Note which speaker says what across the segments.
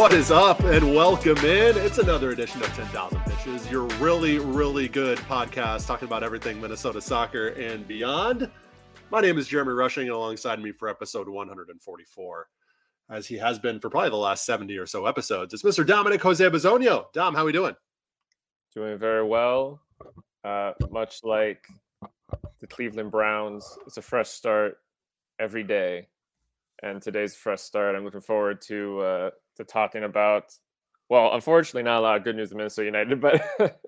Speaker 1: What is up, and welcome in. It's another edition of 10,000 Pitches, your really, really good podcast talking about everything Minnesota soccer and beyond. My name is Jeremy Rushing, and alongside me for episode 144, as he has been for probably the last 70 or so episodes, it's Mr. Dominic Jose Bisogno. Dom, how are we doing?
Speaker 2: Doing very well. Uh, much like the Cleveland Browns, it's a fresh start every day, and today's fresh start. I'm looking forward to uh, to talking about. Well, unfortunately, not a lot of good news in Minnesota United, but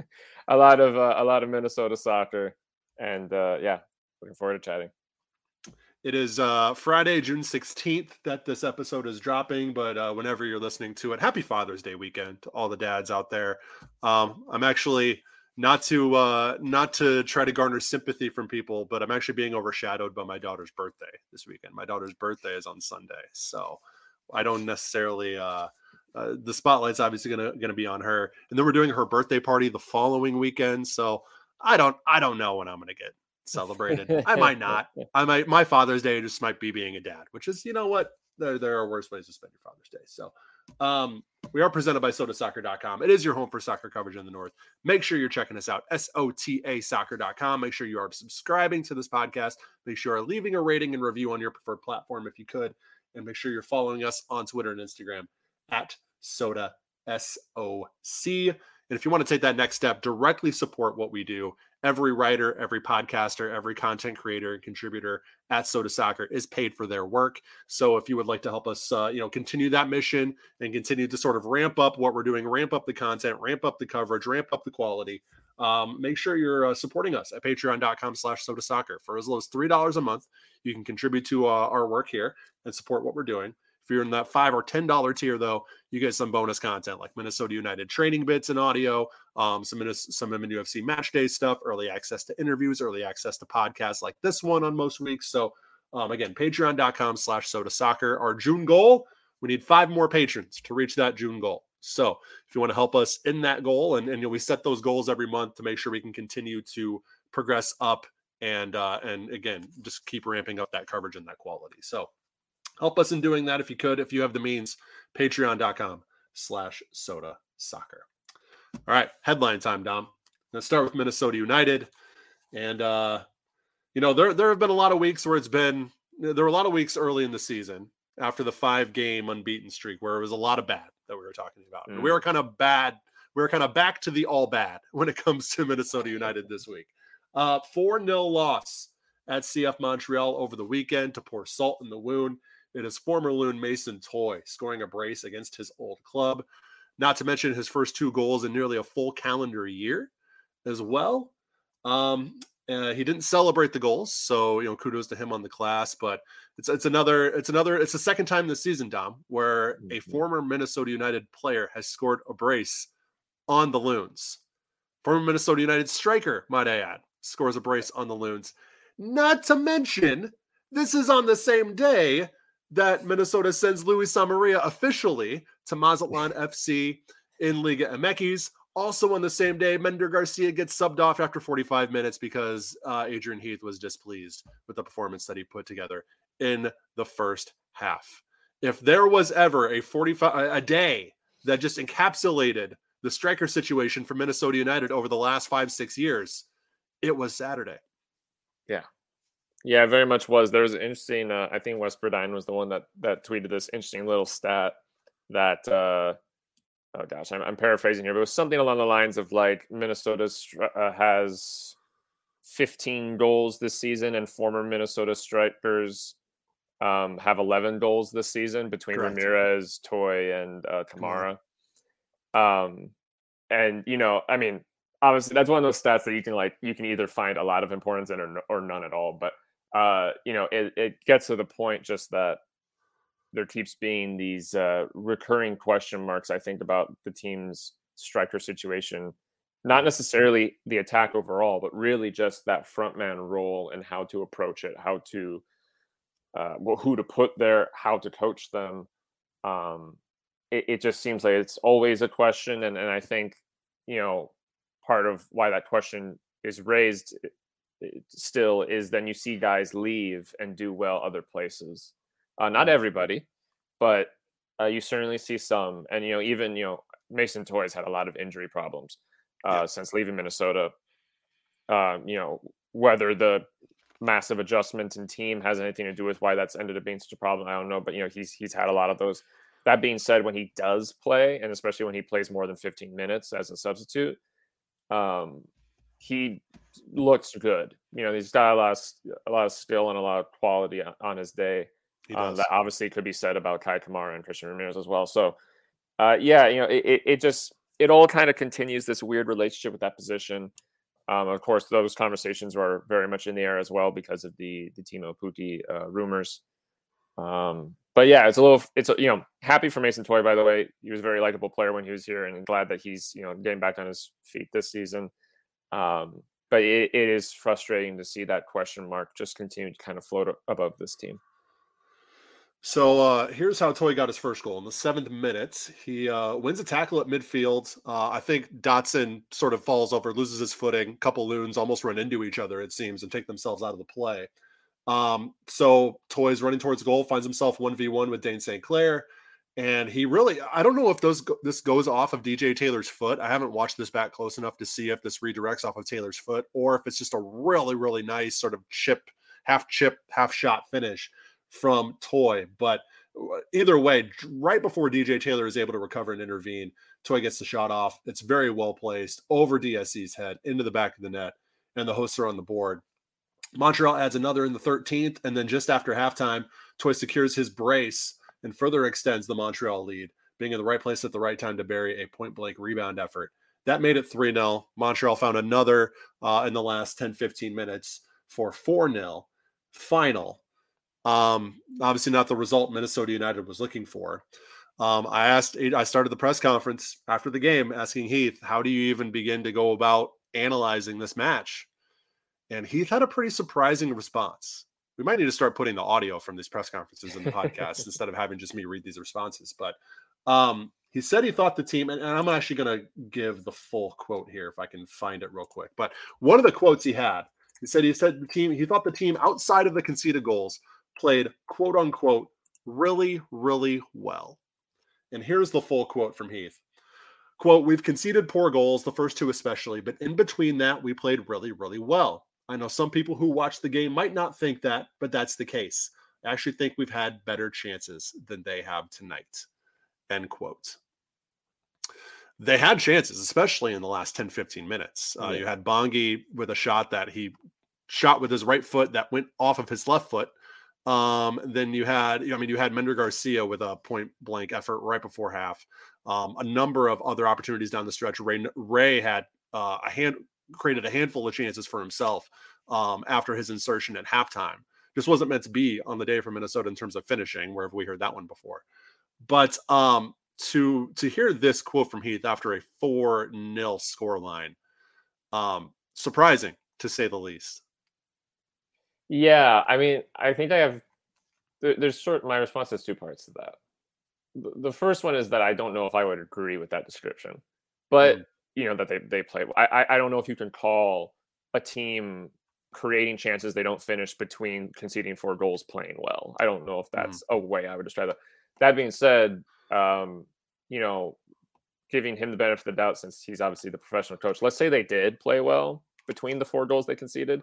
Speaker 2: a lot of uh, a lot of Minnesota soccer, and uh, yeah, looking forward to chatting.
Speaker 1: It is uh, Friday, June 16th that this episode is dropping, but uh, whenever you're listening to it, happy Father's Day weekend to all the dads out there. Um, I'm actually not to uh, not to try to garner sympathy from people, but I'm actually being overshadowed by my daughter's birthday this weekend. My daughter's birthday is on Sunday, so I don't necessarily uh, uh, the spotlight's obviously gonna gonna be on her, and then we're doing her birthday party the following weekend. So I don't I don't know when I'm gonna get celebrated. I might not. I might. My Father's Day just might be being a dad, which is you know what there there are worse ways to spend your Father's Day. So. Um, we are presented by sotasoccer.com. It is your home for soccer coverage in the North. Make sure you're checking us out, S-O-T-A soccer.com. Make sure you are subscribing to this podcast. Make sure you're leaving a rating and review on your preferred platform if you could. And make sure you're following us on Twitter and Instagram at Sota S-O-C. And if you want to take that next step, directly support what we do every writer, every podcaster, every content creator and contributor at Sota Soccer is paid for their work. So if you would like to help us, uh, you know, continue that mission and continue to sort of ramp up what we're doing, ramp up the content, ramp up the coverage, ramp up the quality, um, make sure you're uh, supporting us at patreon.com slash sota soccer for as low as $3 a month. You can contribute to uh, our work here and support what we're doing. If you're in that five or ten dollar tier, though, you get some bonus content like Minnesota United training bits and audio, um, some some MNUFC match day stuff, early access to interviews, early access to podcasts like this one on most weeks. So um, again, patreon.com slash sota soccer. Our June goal, we need five more patrons to reach that June goal. So if you want to help us in that goal, and, and you know, we set those goals every month to make sure we can continue to progress up and uh, and again, just keep ramping up that coverage and that quality. So help us in doing that if you could if you have the means. Patreon.com slash sota soccer. All right headline time dom. Let's start with minnesota united. And uh you know there there have been a lot of weeks where it's been there were a lot of weeks early in the season after the five game unbeaten streak where it was a lot of bad that we were talking about. Mm. we were kind of bad we were kind of back to the all bad when it comes to minnesota united this week. Uh 4-0 loss at cf montreal over the weekend to pour salt in the wound it is former Loon Mason Toye, scoring a brace against his old club. Not to mention his first two goals in nearly a full calendar year as well. Um, uh, he didn't celebrate the goals, so you know kudos to him on the class. But it's it's another it's another it's the second time this season, Dom, where mm-hmm. a former Minnesota United player has scored a brace on the Loons. Former Minnesota United striker, might I add, scores a brace on the Loons. Not to mention, this is on the same day that Minnesota sends Luis Amarilla officially to Mazatlan FC in Liga MX. Also on the same day, Mender Garcia gets subbed off after 45 minutes because uh, Adrian Heath was displeased with the performance that he put together in the first half. If there was ever a 45 a day that just encapsulated the striker situation for Minnesota United over the last five six years, it was Saturday.
Speaker 2: Yeah, yeah, very much was. There was an interesting. Uh, I think Wes Burdine was the one that that tweeted this interesting little stat that. Uh, oh gosh, I'm, I'm paraphrasing here, but it was something along the lines of like Minnesota uh, has 15 goals this season, and former Minnesota strikers um, have 11 goals this season between Correct. Ramirez, Toye, and uh, Kamara. Um, and you know, I mean, obviously that's one of those stats that you can like you can either find a lot of importance in or, or none at all. But uh, you know, it, it gets to the point just that there keeps being these uh, recurring question marks, I think, about the team's striker situation. Not necessarily the attack overall, but really just that frontman role and how to approach it, how to, uh, well, who to put there, how to coach them. Um, it, it just seems like it's always a question. And, and I think, you know, part of why that question is raised still is then you see guys leave and do well other places. Uh, not everybody, but uh, you certainly see some, and you know even you know Mason Toye's had a lot of injury problems uh, yeah. since leaving Minnesota. Um, you know whether the massive adjustment in team has anything to do with why that's ended up being such a problem. I don't know, but you know he's he's had a lot of those. That being said, when he does play, and especially when he plays more than 15 minutes as a substitute, um, he looks good. You know, he's got a lot, of, a lot of skill and a lot of quality on his day. Um, that obviously could be said about Kei Kamara and Christian Ramirez as well. So, uh, yeah, you know, it, it just it all kind of continues this weird relationship with that position. Um, of course, those conversations were very much in the air as well because of the the Teemu Pukki uh, rumors. Um, but yeah, it's a little, it's you know, happy for Mason Toye. By the way, he was a very likable player when he was here, and glad that he's you know getting back on his feet this season. Um, but it, it is frustrating to see that question mark just continue to kind of float above this team.
Speaker 1: So uh, here's how Toye got his first goal in the seventh minute. He uh, wins a tackle at midfield. Uh, I think Dotson sort of falls over, loses his footing. Couple loons almost run into each other, it seems, and take themselves out of the play. Um, so Toye's running towards goal, finds himself one v one with Dayne St. Clair, and he really I don't know if those this goes off of DJ Taylor's foot. I haven't watched this back close enough to see if this redirects off of Taylor's foot or if it's just a really really nice sort of chip, half chip, half shot finish from Toye. But uh, either way, right before DJ Taylor is able to recover and intervene, Toye gets the shot off. It's very well placed over DSC's head into the back of the net, and the hosts are on the board. Montreal adds another in the 13th, and then just after halftime, Toye secures his brace and further extends the Montreal lead, being in the right place at the right time to bury a point blank rebound effort. That made it 3 0. Montreal found another uh, in the last 10 15 minutes for 4 0 final. Um, obviously, not the result Minnesota United was looking for. Um, I asked, I started the press conference after the game asking Heath, how do you even begin to go about analyzing this match? And Heath had a pretty surprising response we might need to start putting the audio from these press conferences in the podcast instead of having just me read these responses. But um, he said he thought the team, and, and I'm actually going to give the full quote here if I can find it real quick. But one of the quotes he had, he said he said the team he thought the team outside of the conceded goals played quote unquote really really well. And here's the full quote from Heath. Quote, we've conceded poor goals, the first two especially, but in between that, we played really, really well. I know some people who watch the game might not think that, but that's the case. I actually think we've had better chances than they have tonight. End quote. They had chances, especially in the last 10, 15 minutes. Uh, yeah. You had Bongi with a shot that he shot with his right foot that went off of his left foot. Um, then you had, I mean, you had Mender Garcia with a point blank effort right before half. Um, a number of other opportunities down the stretch. Ray, Ray had uh, a hand created a handful of chances for himself um, after his insertion at halftime. Just wasn't meant to be on the day for Minnesota in terms of finishing. Where have we heard that one before? But um, to to hear this quote from Heath after a four nil scoreline, um, surprising to say the least.
Speaker 2: Yeah, I mean, I think I have. there's sort. My response has two parts to that. The first one is that I don't know if I would agree with that description, but mm you know that they they play. I I don't know if you can call a team creating chances they don't finish between conceding four goals playing well. I don't know if mm-hmm. that's mm. a way I would describe that. That being said, um, you know, giving him the benefit of the doubt since he's obviously the professional coach. Let's say they did play well between the four goals they conceded.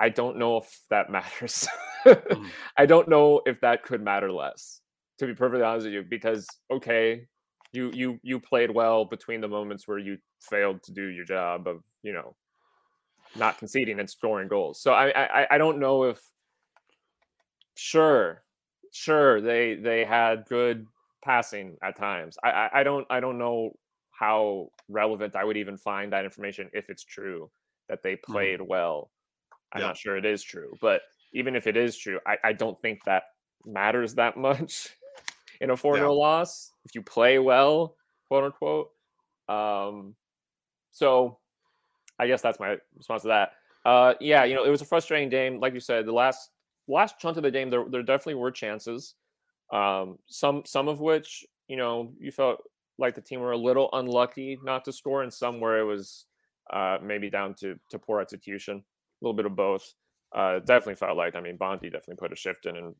Speaker 2: I don't know if that matters. mm. I don't know if that could matter less, to be perfectly honest with you, because okay, you you you played well between the moments where you failed to do your job of you know not conceding and scoring goals. So I I, I don't know if sure sure they they had good passing at times. I, I I don't I don't know how relevant I would even find that information if it's true that they mm-hmm. played mm. well. I'm yeah. not sure it is true, but even if it is true, I, I don't think that matters that much in a 4 0 yeah. loss if you play well, quote unquote. Um, so I guess that's my response to that. Uh, yeah, you know, it was a frustrating game. Like you said, the last last chunk of the game, there, there definitely were chances. Um, some some of which, you know, you felt like the team were a little unlucky not to score, and some where it was uh, maybe down to to poor execution. A little bit of both. Uh, definitely felt like I mean Bongi definitely put a shift in and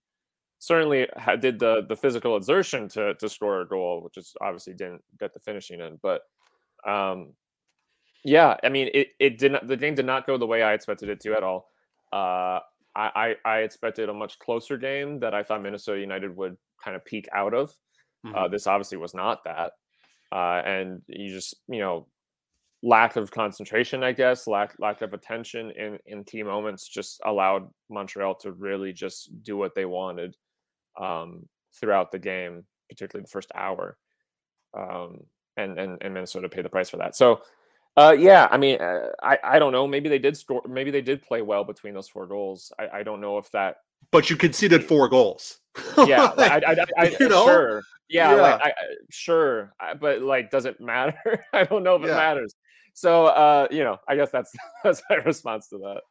Speaker 2: certainly did the the physical exertion to to score a goal, which is obviously didn't get the finishing in. But um, yeah, I mean, it it did not the game did not go the way I expected it to at all. Uh, I, I, I expected a much closer game that I thought Minnesota United would kind of peak out of. Uh, mm-hmm. Uh, this obviously was not that, uh, and you just you know lack of concentration, I guess, lack lack of attention in in key moments just allowed Montreal to really just do what they wanted um, throughout the game, particularly the first hour, um, and and and Minnesota paid the price for that. So. Uh, yeah, I mean, uh, I I don't know. Maybe they did score. Maybe they did play well between those four goals. I, I don't know if that.
Speaker 1: But you conceded four goals.
Speaker 2: yeah, I, I, I, you know? sure. Yeah, yeah. Like, I, sure. But like, does it matter? I don't know if yeah. it matters. So, uh, you know, I guess that's that's my response to that.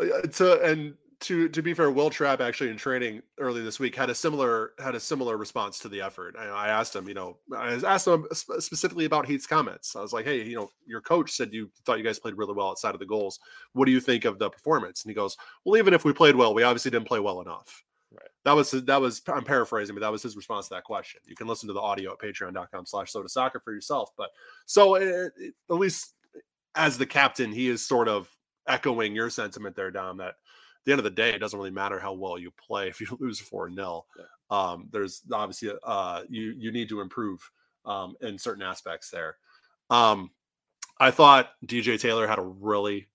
Speaker 1: Uh, to and to to be fair, Will Trapp actually in training early this week had a similar had a similar response to the effort. I, I asked him, you know, I asked him specifically about Heath's comments. I was like, hey, you know, your coach said you thought you guys played really well outside of the goals. What do you think of the performance? And he goes, well, even if we played well, we obviously didn't play well enough. Right. That was that was I'm paraphrasing, but that was his response to that question. You can listen to the audio at patreon.com/slash sota soccer for yourself. But so it, eh, it, at least as the captain, he is sort of echoing your sentiment there, Dom, that the end of the day, it doesn't really matter how well you play if you lose four 0 yeah. um, There's obviously uh, you you need to improve um, in certain aspects there. Um, I thought DJ Taylor had a really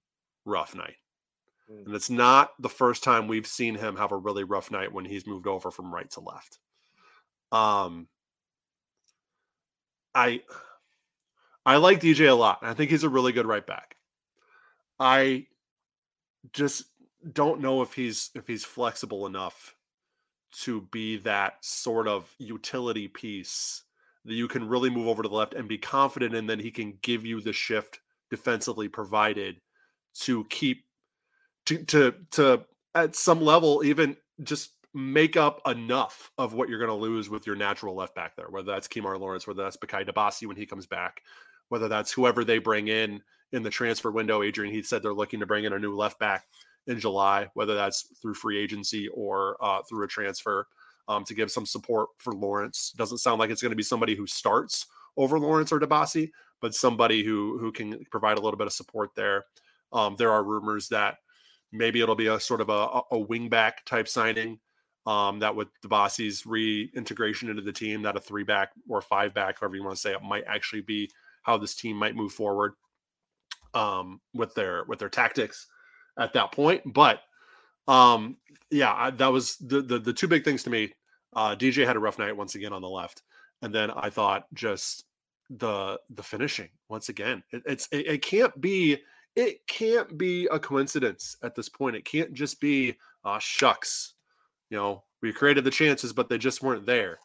Speaker 1: rough night. Mm. And it's not the first time we've seen him have a really rough night when he's moved over from right to left. Um I I like DJ a lot. I think he's a really good right back. I just don't know if he's if he's flexible enough to be that sort of utility piece that you can really move over to the left and be confident in that he can give you the shift defensively provided to keep to to to at some level even just make up enough of what you're going to lose with your natural left back there whether that's Kemar Lawrence whether that's Bakaye Dibassy when he comes back whether that's whoever they bring in in the transfer window. Adrian he said they're looking to bring in a new left back in July, whether that's through free agency or uh, through a transfer um, to give some support for Lawrence. Doesn't sound like it's going to be somebody who starts over Lawrence or Dibassy, but somebody who who can provide a little bit of support there. Um, there are rumors that maybe it'll be a sort of a, a type signing. Um, that with Dibassy's reintegration into the team, that a three back or five back, however you want to say it, might actually be how this team might move forward um, with their with their tactics at that point. But um, yeah, I, that was the, the, the two big things to me. Uh, DJ had a rough night once again on the left, and then I thought just the the finishing once again. It, it's it, it can't be it can't be a coincidence at this point. It can't just be uh, shucks, you know, we created the chances, but they just weren't there.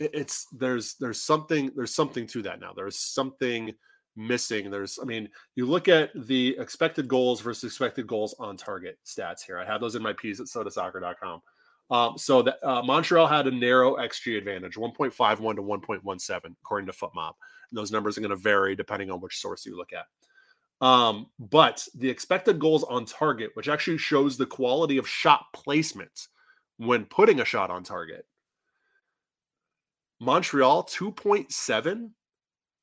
Speaker 1: It, it's there's there's something there's something to that now. There's something missing. There's, I mean, you look at the expected goals versus expected goals on target stats here. I have those in my piece at sotasoccer.com. Um, so that uh, Montreal had a narrow XG advantage, 1.51 to 1.17, according to FotMob. And those numbers are going to vary depending on which source you look at. Um, but the expected goals on target, which actually shows the quality of shot placement when putting a shot on target, Montreal 2.7,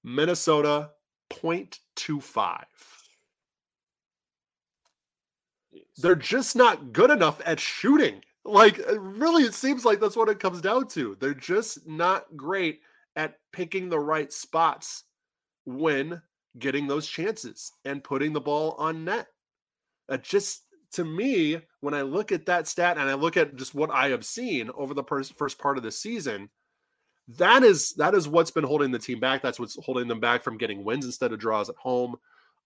Speaker 1: Minnesota 0.25. They're just not good enough at shooting. Like, uh, really, it seems like that's what it comes down to. They're just not great at picking the right spots when getting those chances and putting the ball on net. It just, to me, when I look at that stat and I look at just what I have seen over the first part of the season, that is that is what's been holding the team back. That's what's holding them back from getting wins instead of draws at home.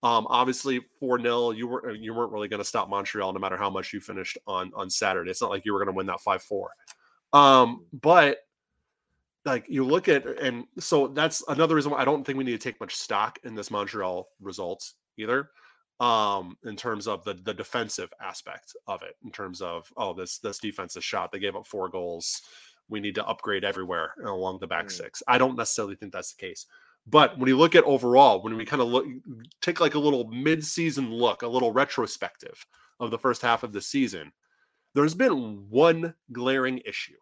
Speaker 1: Um, obviously, four 0 you were you weren't really going to stop Montreal no matter how much you finished on on Saturday. It's not like you were going to win that five four. Um, but like you look at and so that's another reason why I don't think we need to take much stock in this Montreal results either. Um, in terms of the the defensive aspect of it, in terms of oh this this defense is shot. They gave up four goals we need to upgrade everywhere along the back mm. six. I don't necessarily think that's the case. But when you look at overall, when we kind of look, take like a little mid-season look, a little retrospective of the first half of the season, there's been one glaring issue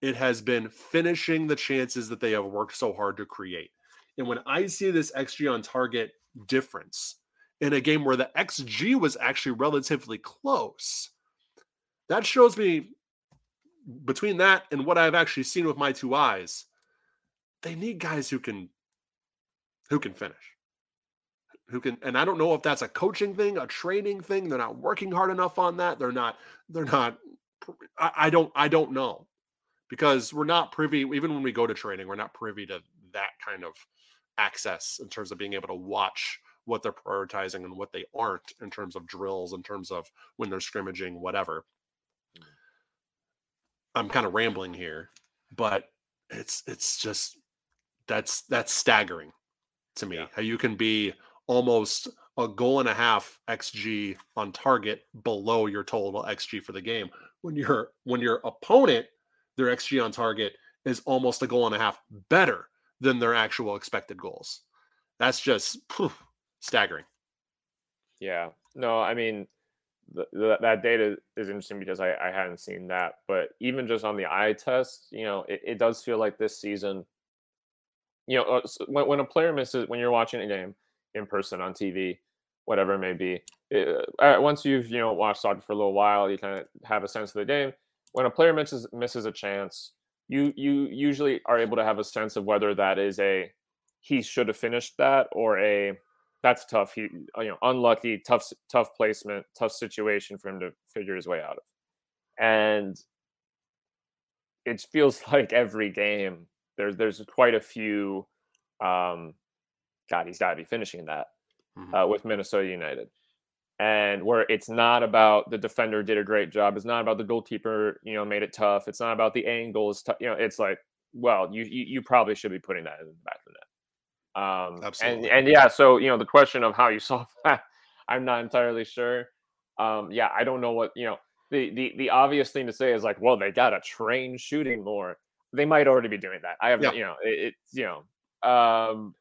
Speaker 1: It has been finishing the chances that they have worked so hard to create. And when I see this XG on target difference in a game where the XG was actually relatively close, that shows me between that and what I've actually seen with my two eyes, they need guys who can who can finish. Who can and I don't know if that's a coaching thing, a training thing. They're not working hard enough on that. They're not, they're not I, I don't I don't know. Because we're not privy, even when we go to training, we're not privy to that kind of access in terms of being able to watch what they're prioritizing and what they aren't in terms of drills, in terms of when they're scrimmaging, whatever. I'm kind of rambling here, but it's it's just that's that's staggering to me. Yeah. How you can be almost a goal and a half xG on target below your total xG for the game when your when your opponent their xG on target is almost a goal and a half better than their actual expected goals. That's just staggering.
Speaker 2: Yeah. No, I mean the, the, that data is interesting because I, I hadn't seen that. But even just on the eye test, you know, it, it does feel like this season, you know, uh, when, when a player misses, when you're watching a game in person on TV, whatever it may be, it, uh, once you've, you know, watched soccer for a little while, you kind of have a sense of the game. When a player misses, misses a chance, you, you usually are able to have a sense of whether that is a, he should have finished that or a, that's tough. He, you know, unlucky, tough, tough placement, tough situation for him to figure his way out of. And it feels like every game there's there's quite a few. Um, God, he's got to be finishing that mm-hmm. uh, with Minnesota United, and where it's not about the defender did a great job. It's not about the goalkeeper, you know, made it tough. It's not about the angles. T- you know, it's like, well, you, you you probably should be putting that in the back of the net. Um, Absolutely. And, and yeah, so you know the question of how you solve that, I'm not entirely sure. Um, yeah, I don't know what you know. The, the the obvious thing to say is like, well, they got to train shooting more. They might already be doing that. I have, yeah. you know, it, it's you know, um,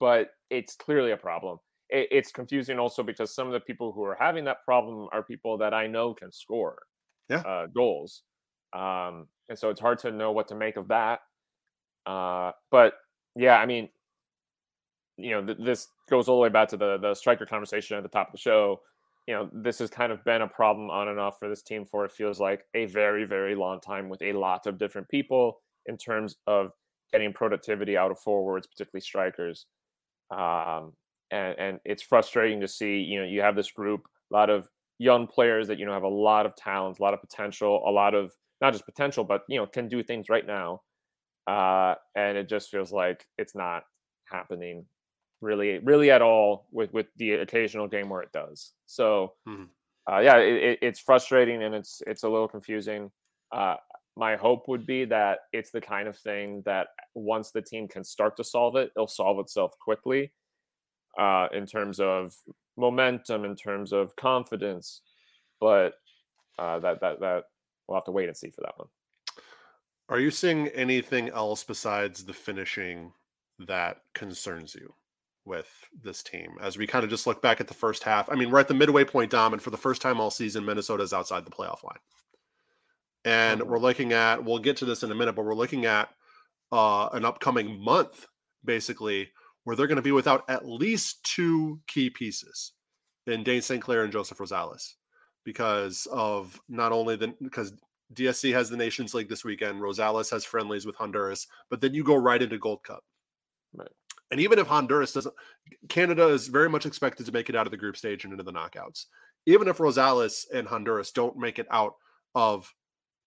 Speaker 2: but it's clearly a problem. It, it's confusing also because some of the people who are having that problem are people that I know can score
Speaker 1: yeah.
Speaker 2: uh, goals, um, and so it's hard to know what to make of that. Uh, but yeah, I mean, you know, th- this goes all the way back to the the striker conversation at the top of the show. You know, this has kind of been a problem on and off for this team for it feels like a very, very long time with a lot of different people in terms of getting productivity out of forwards, particularly strikers. Um, and and it's frustrating to see. You know, you have this group, a lot of young players that you know have a lot of talent, a lot of potential, a lot of not just potential, but you know can do things right now. Uh, and it just feels like it's not happening really, really at all with with the occasional game where it does. So, mm-hmm. uh, yeah, it, it's frustrating and it's it's a little confusing. Uh, my hope would be that it's the kind of thing that once the team can start to solve it, it'll solve itself quickly. Uh, in terms of momentum, in terms of confidence, but uh, that that that we'll have to wait and see for that one.
Speaker 1: Are you seeing anything else besides the finishing that concerns you? With this team as we kind of just look back at the first half. I mean, we're at the midway point, Dom, and for the first time all season, Minnesota is outside the playoff line. And mm-hmm. we're looking at, we'll get to this in a minute, but we're looking at uh, an upcoming month, basically, where they're going to be without at least two key pieces in Dayne St. Clair and Joseph Rosales because of not only the, because DSC has the Nations League this weekend, Rosales has friendlies with Honduras, but then you go right into Gold Cup. Right. And even if Honduras doesn't, Canada is very much expected to make it out of the group stage and into the knockouts. Even if Rosales and Honduras don't make it out of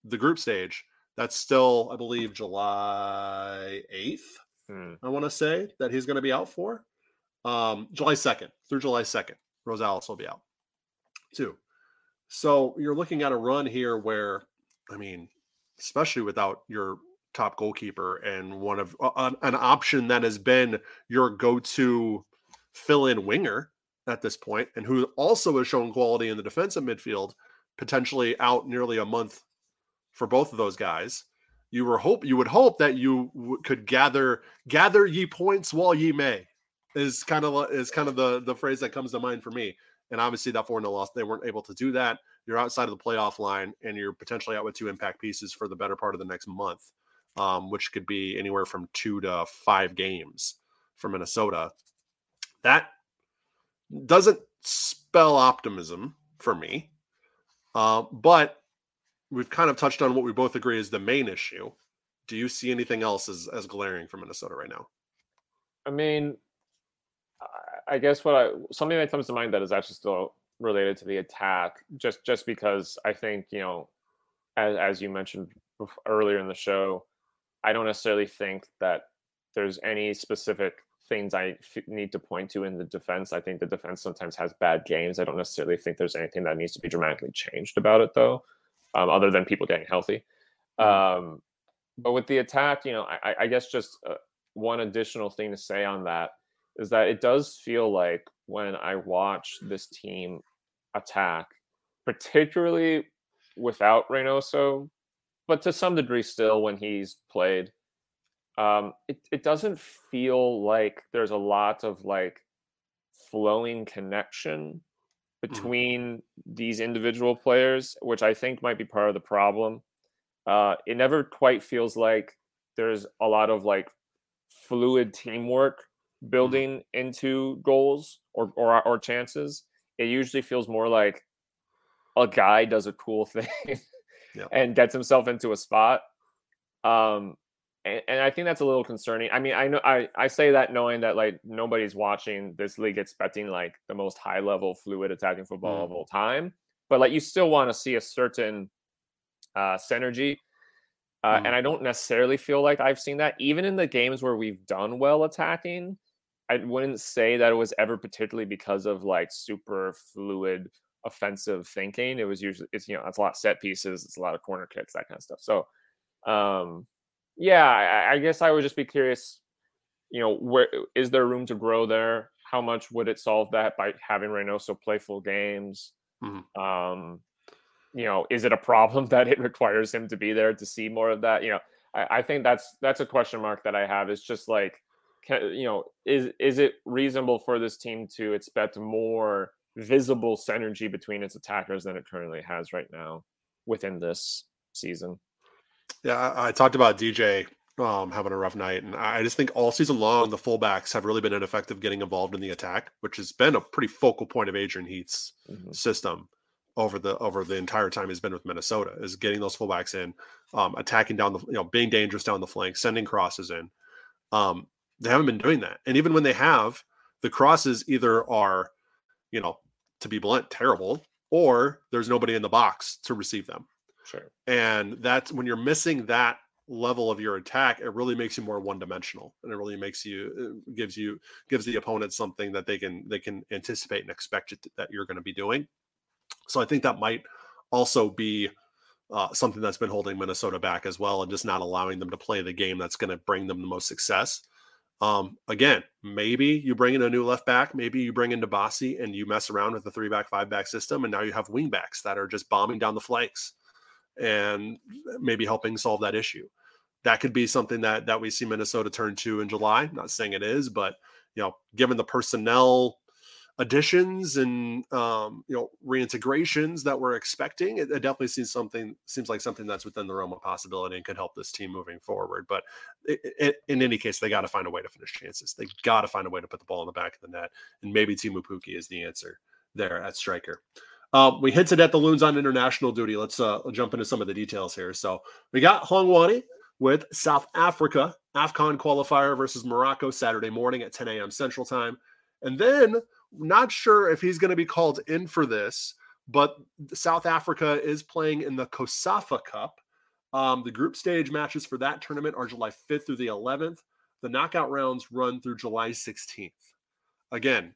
Speaker 1: the group stage, that's still, I believe, July 8th. Hmm. I want to say that he's going to be out for. Um, July 2nd, through July 2nd, Rosales will be out too. So you're looking at a run here where, I mean, especially without your top goalkeeper and one of uh, an option that has been your go-to fill-in winger at this point and who also has shown quality in the defensive midfield potentially out nearly a month for both of those guys. You were hope you would hope that you w- could gather gather ye points while ye may is kind of is kind of the the phrase that comes to mind for me. And obviously that 4 0 loss they weren't able to do that. You're outside of the playoff line, and you're potentially out with two impact pieces for the better part of the next month, um, which could be anywhere from two to five games for Minnesota. That doesn't spell optimism for me, uh, but we've kind of touched on what we both agree is the main issue. Do you see anything else as, as glaring for Minnesota right now?
Speaker 2: I mean, I guess what I something that comes to mind that is actually still related to the attack, just just because I think you know, as as you mentioned earlier in the show, I don't necessarily think that there's any specific things I f- need to point to in the defense. I think the defense sometimes has bad games. I don't necessarily think there's anything that needs to be dramatically changed about it, though, um, other than people getting healthy. Mm-hmm. Um, but with the attack, you know, I, I guess just uh, one additional thing to say on that is that it does feel like when I watch this team attack, particularly without Reynoso, but to some degree still when he's played, um, it, it doesn't feel like there's a lot of like flowing connection mm-hmm. between mm. these individual players, which I think might be part of the problem. Uh, it never quite feels like there's a lot of like fluid teamwork Mm-hmm. building into goals or, or or chances. It usually feels more like a guy does a cool thing and gets himself into a spot. Um, and, and, I think that's a little concerning. I mean, I know I, I say that knowing that like nobody's watching this league expecting like the most high level fluid attacking football mm. of all time, but like you still want to see a certain uh, synergy uh, mm. And I don't necessarily feel like I've seen that. Even in the games where we've done well attacking, I wouldn't say that it was ever particularly because of like super fluid offensive thinking. It was usually it's you know it's a lot of set pieces, it's a lot of corner kicks, that kind of stuff. So, um, yeah, I, I guess I would just be curious. You know, where is there room to grow there? How much would it solve that by having Reynoso play full games? Mm-hmm. Um, you know, is it a problem that it requires him to be there to see more of that? You know, I, I think that's that's a question mark that I have. Is just like, can, you know, is is it reasonable for this team to expect more visible synergy between its attackers than it currently has right now within this season?
Speaker 1: Yeah, I, I talked about DJ um, having a rough night. And I just think all season long, the fullbacks have really been ineffective getting involved in the attack, which has been a pretty focal point of Adrian Heath's mm-hmm. system over the over the entire time he's been with Minnesota is getting those fullbacks in, um, attacking down the you know being dangerous down the flank, sending crosses in. Um, they haven't been doing that, and even when they have, the crosses either are, you know, to be blunt, terrible, or there's nobody in the box to receive them.
Speaker 2: Sure.
Speaker 1: And that's when you're missing that level of your attack, it really makes you more one dimensional, and it really makes you gives you gives the opponent something that they can they can anticipate and expect it, that you're going to be doing so I think that might also be uh, something that's been holding Minnesota back as well, and just not allowing them to play the game that's going to bring them the most success. Um, again, maybe you bring in a new left back, maybe you bring in Dibassy and you mess around with the three back, five back system, and now you have wing backs that are just bombing down the flanks and maybe helping solve that issue. That could be something that that we see Minnesota turn to in July. not saying it is, but you know, given the personnel additions and um, you know reintegrations that we're expecting, it, it, definitely seems something seems like something that's within the realm of possibility and could help this team moving forward. But it, it, in any case, they got to find a way to finish chances. They got to find a way to put the ball in the back of the net, and maybe Teemu Pukki is the answer there at striker. Um, we hinted at the loons on international duty. Let's uh, jump into some of the details here. So we got Hlongwane with South Africa AFCON qualifier versus Morocco Saturday morning at 10 a.m. Central Time. And then not sure if he's going to be called in for this, but South Africa is playing in the COSAFA Cup. Um, the group stage matches for that tournament are July 5th through the 11th. The knockout rounds run through July 16th. Again,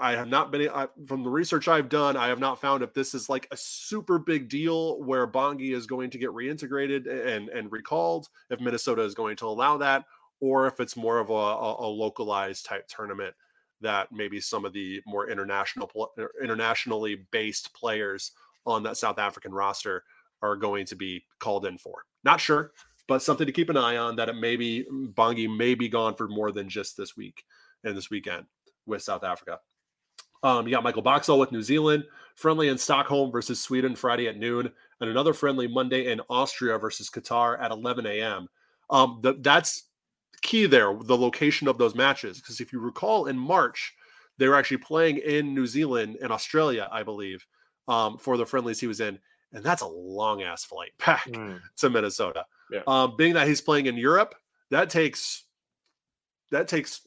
Speaker 1: I have not been I, from the research I've done. I have not found if this is like a super big deal where Bongi is going to get reintegrated and and recalled. If Minnesota is going to allow that, or if it's more of a, a, a localized type tournament that maybe some of the more international er, internationally based players on that South African roster are going to be called in for. Not sure, but something to keep an eye on that it may be Bongi may be gone for more than just this week and this weekend with South Africa. Um, you got Michael Boxall with New Zealand, friendly in Stockholm versus Sweden Friday at noon, and another friendly Monday in Austria versus Qatar at 11 a.m. Um, the, that's key there, the location of those matches. Because if you recall, in March, they were actually playing in New Zealand and Australia, I believe, um, for the friendlies he was in. And that's a long ass flight back mm. to Minnesota. Yeah. Um, being that he's playing in Europe, that takes that takes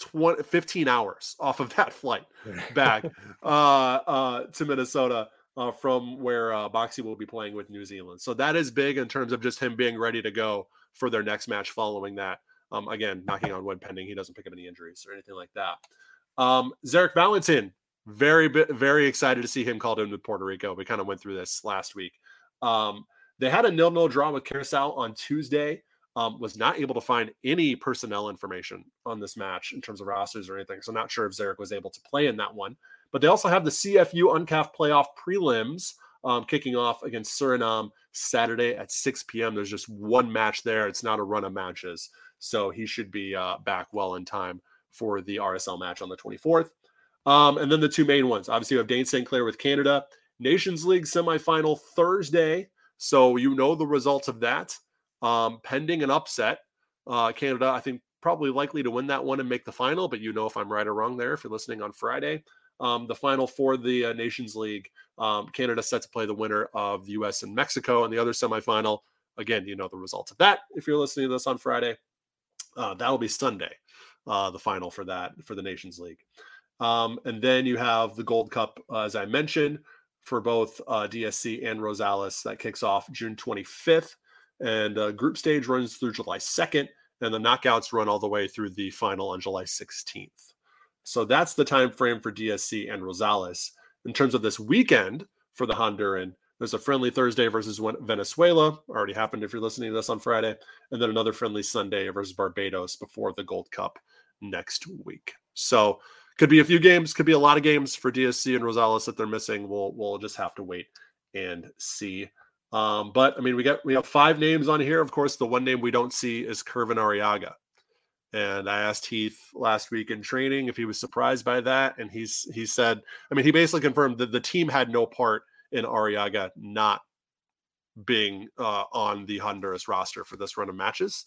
Speaker 1: 20, 15 hours off of that flight back uh, uh, to Minnesota uh, from where uh, Boxy will be playing with New Zealand. So that is big in terms of just him being ready to go for their next match following that. Um, again, knocking on wood, pending he doesn't pick up any injuries or anything like that. Um, Zarek Valentin, very very excited to see him called in with Puerto Rico. We kind of went through this last week. Um, they had a nil-nil draw with Curacao on Tuesday um, was not able to find any personnel information on this match in terms of rosters or anything. So, not sure if Zarek was able to play in that one. But they also have the CFU UNCAF playoff prelims um, kicking off against Suriname Saturday at 6 p.m. There's just one match there. It's not a run of matches. So, he should be uh, back well in time for the RSL match on the 24th. Um, and then the two main ones. Obviously, you have Dayne St. Clair with Canada, Nations League semifinal Thursday. So, you know the results of that um, pending an upset. Uh, Canada, I think, probably likely to win that one and make the final, but you know if I'm right or wrong there if you're listening on Friday. Um, the final for the uh, Nations League, um, Canada set to play the winner of the U.S. and Mexico, and the other semifinal. Again, you know the results of that if you're listening to this on Friday. Uh, that'll be Sunday, uh, the final for that for the Nations League. Um, and then you have the Gold Cup, uh, as I mentioned, for both uh, DSC and Rosales. That kicks off June 25th. And uh, group stage runs through July 2nd, and the knockouts run all the way through the final on July 16th. So that's the time frame for DSC and Rosales. In terms of this weekend for the Honduran, there's a friendly Thursday versus Venezuela, already happened if you're listening to this on Friday, and then another friendly Sunday versus Barbados before the Gold Cup next week. So could be a few games, could be a lot of games for DSC and Rosales that they're missing. We'll we'll just have to wait and see. Um, but I mean, we got we have five names on here. Of course, the one name we don't see is Kervin Arriaga. And I asked Heath last week in training if he was surprised by that, and he's he said, I mean, he basically confirmed that the team had no part in Arriaga not being uh, on the Honduras roster for this run of matches.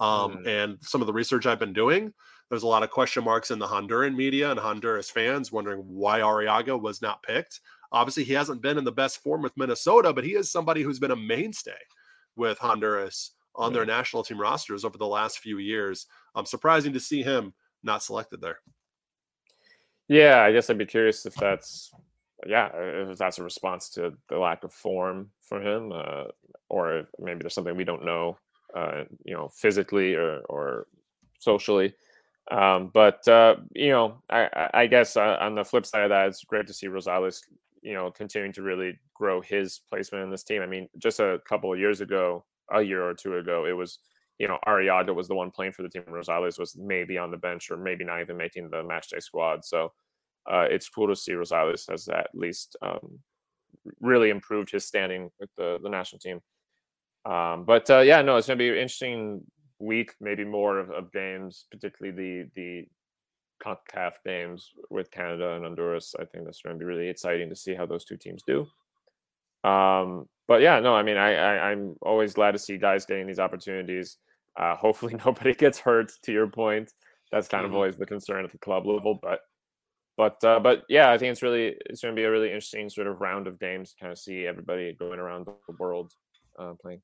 Speaker 1: Um, mm. And some of the research I've been doing, there's a lot of question marks in the Honduran media and Honduras fans wondering why Arriaga was not picked. Obviously, he hasn't been in the best form with Minnesota, but he is somebody who's been a mainstay with Honduras on their national team rosters over the last few years. I'm surprising to see him not selected there.
Speaker 2: Yeah, I guess I'd be curious if that's yeah, if that's a response to the lack of form for him, uh, or maybe there's something we don't know, uh, you know, physically or or socially. Um, but uh, you know, I, I guess uh, on the flip side of that, it's great to see Rosales you know, continuing to really grow his placement in this team. I mean, just a couple of years ago, a year or two ago, it was, you know, Arriaga was the one playing for the team. Rosales was maybe on the bench or maybe not even making the matchday squad. So uh, it's cool to see Rosales has at least um, really improved his standing with the, the national team. Um, but uh, yeah, no, it's going to be an interesting week, maybe more of, of games, particularly the the CONCACAF games with Canada and Honduras. I think that's going to be really exciting to see how those two teams do. Um, but yeah, no, I mean, I, I am always glad to see guys getting these opportunities. Uh, hopefully, nobody gets hurt. To your point, that's kind mm-hmm. of always the concern at the club level. But but uh, but yeah, I think it's really it's going to be a really interesting sort of round of games to kind of see everybody going around the world uh, playing.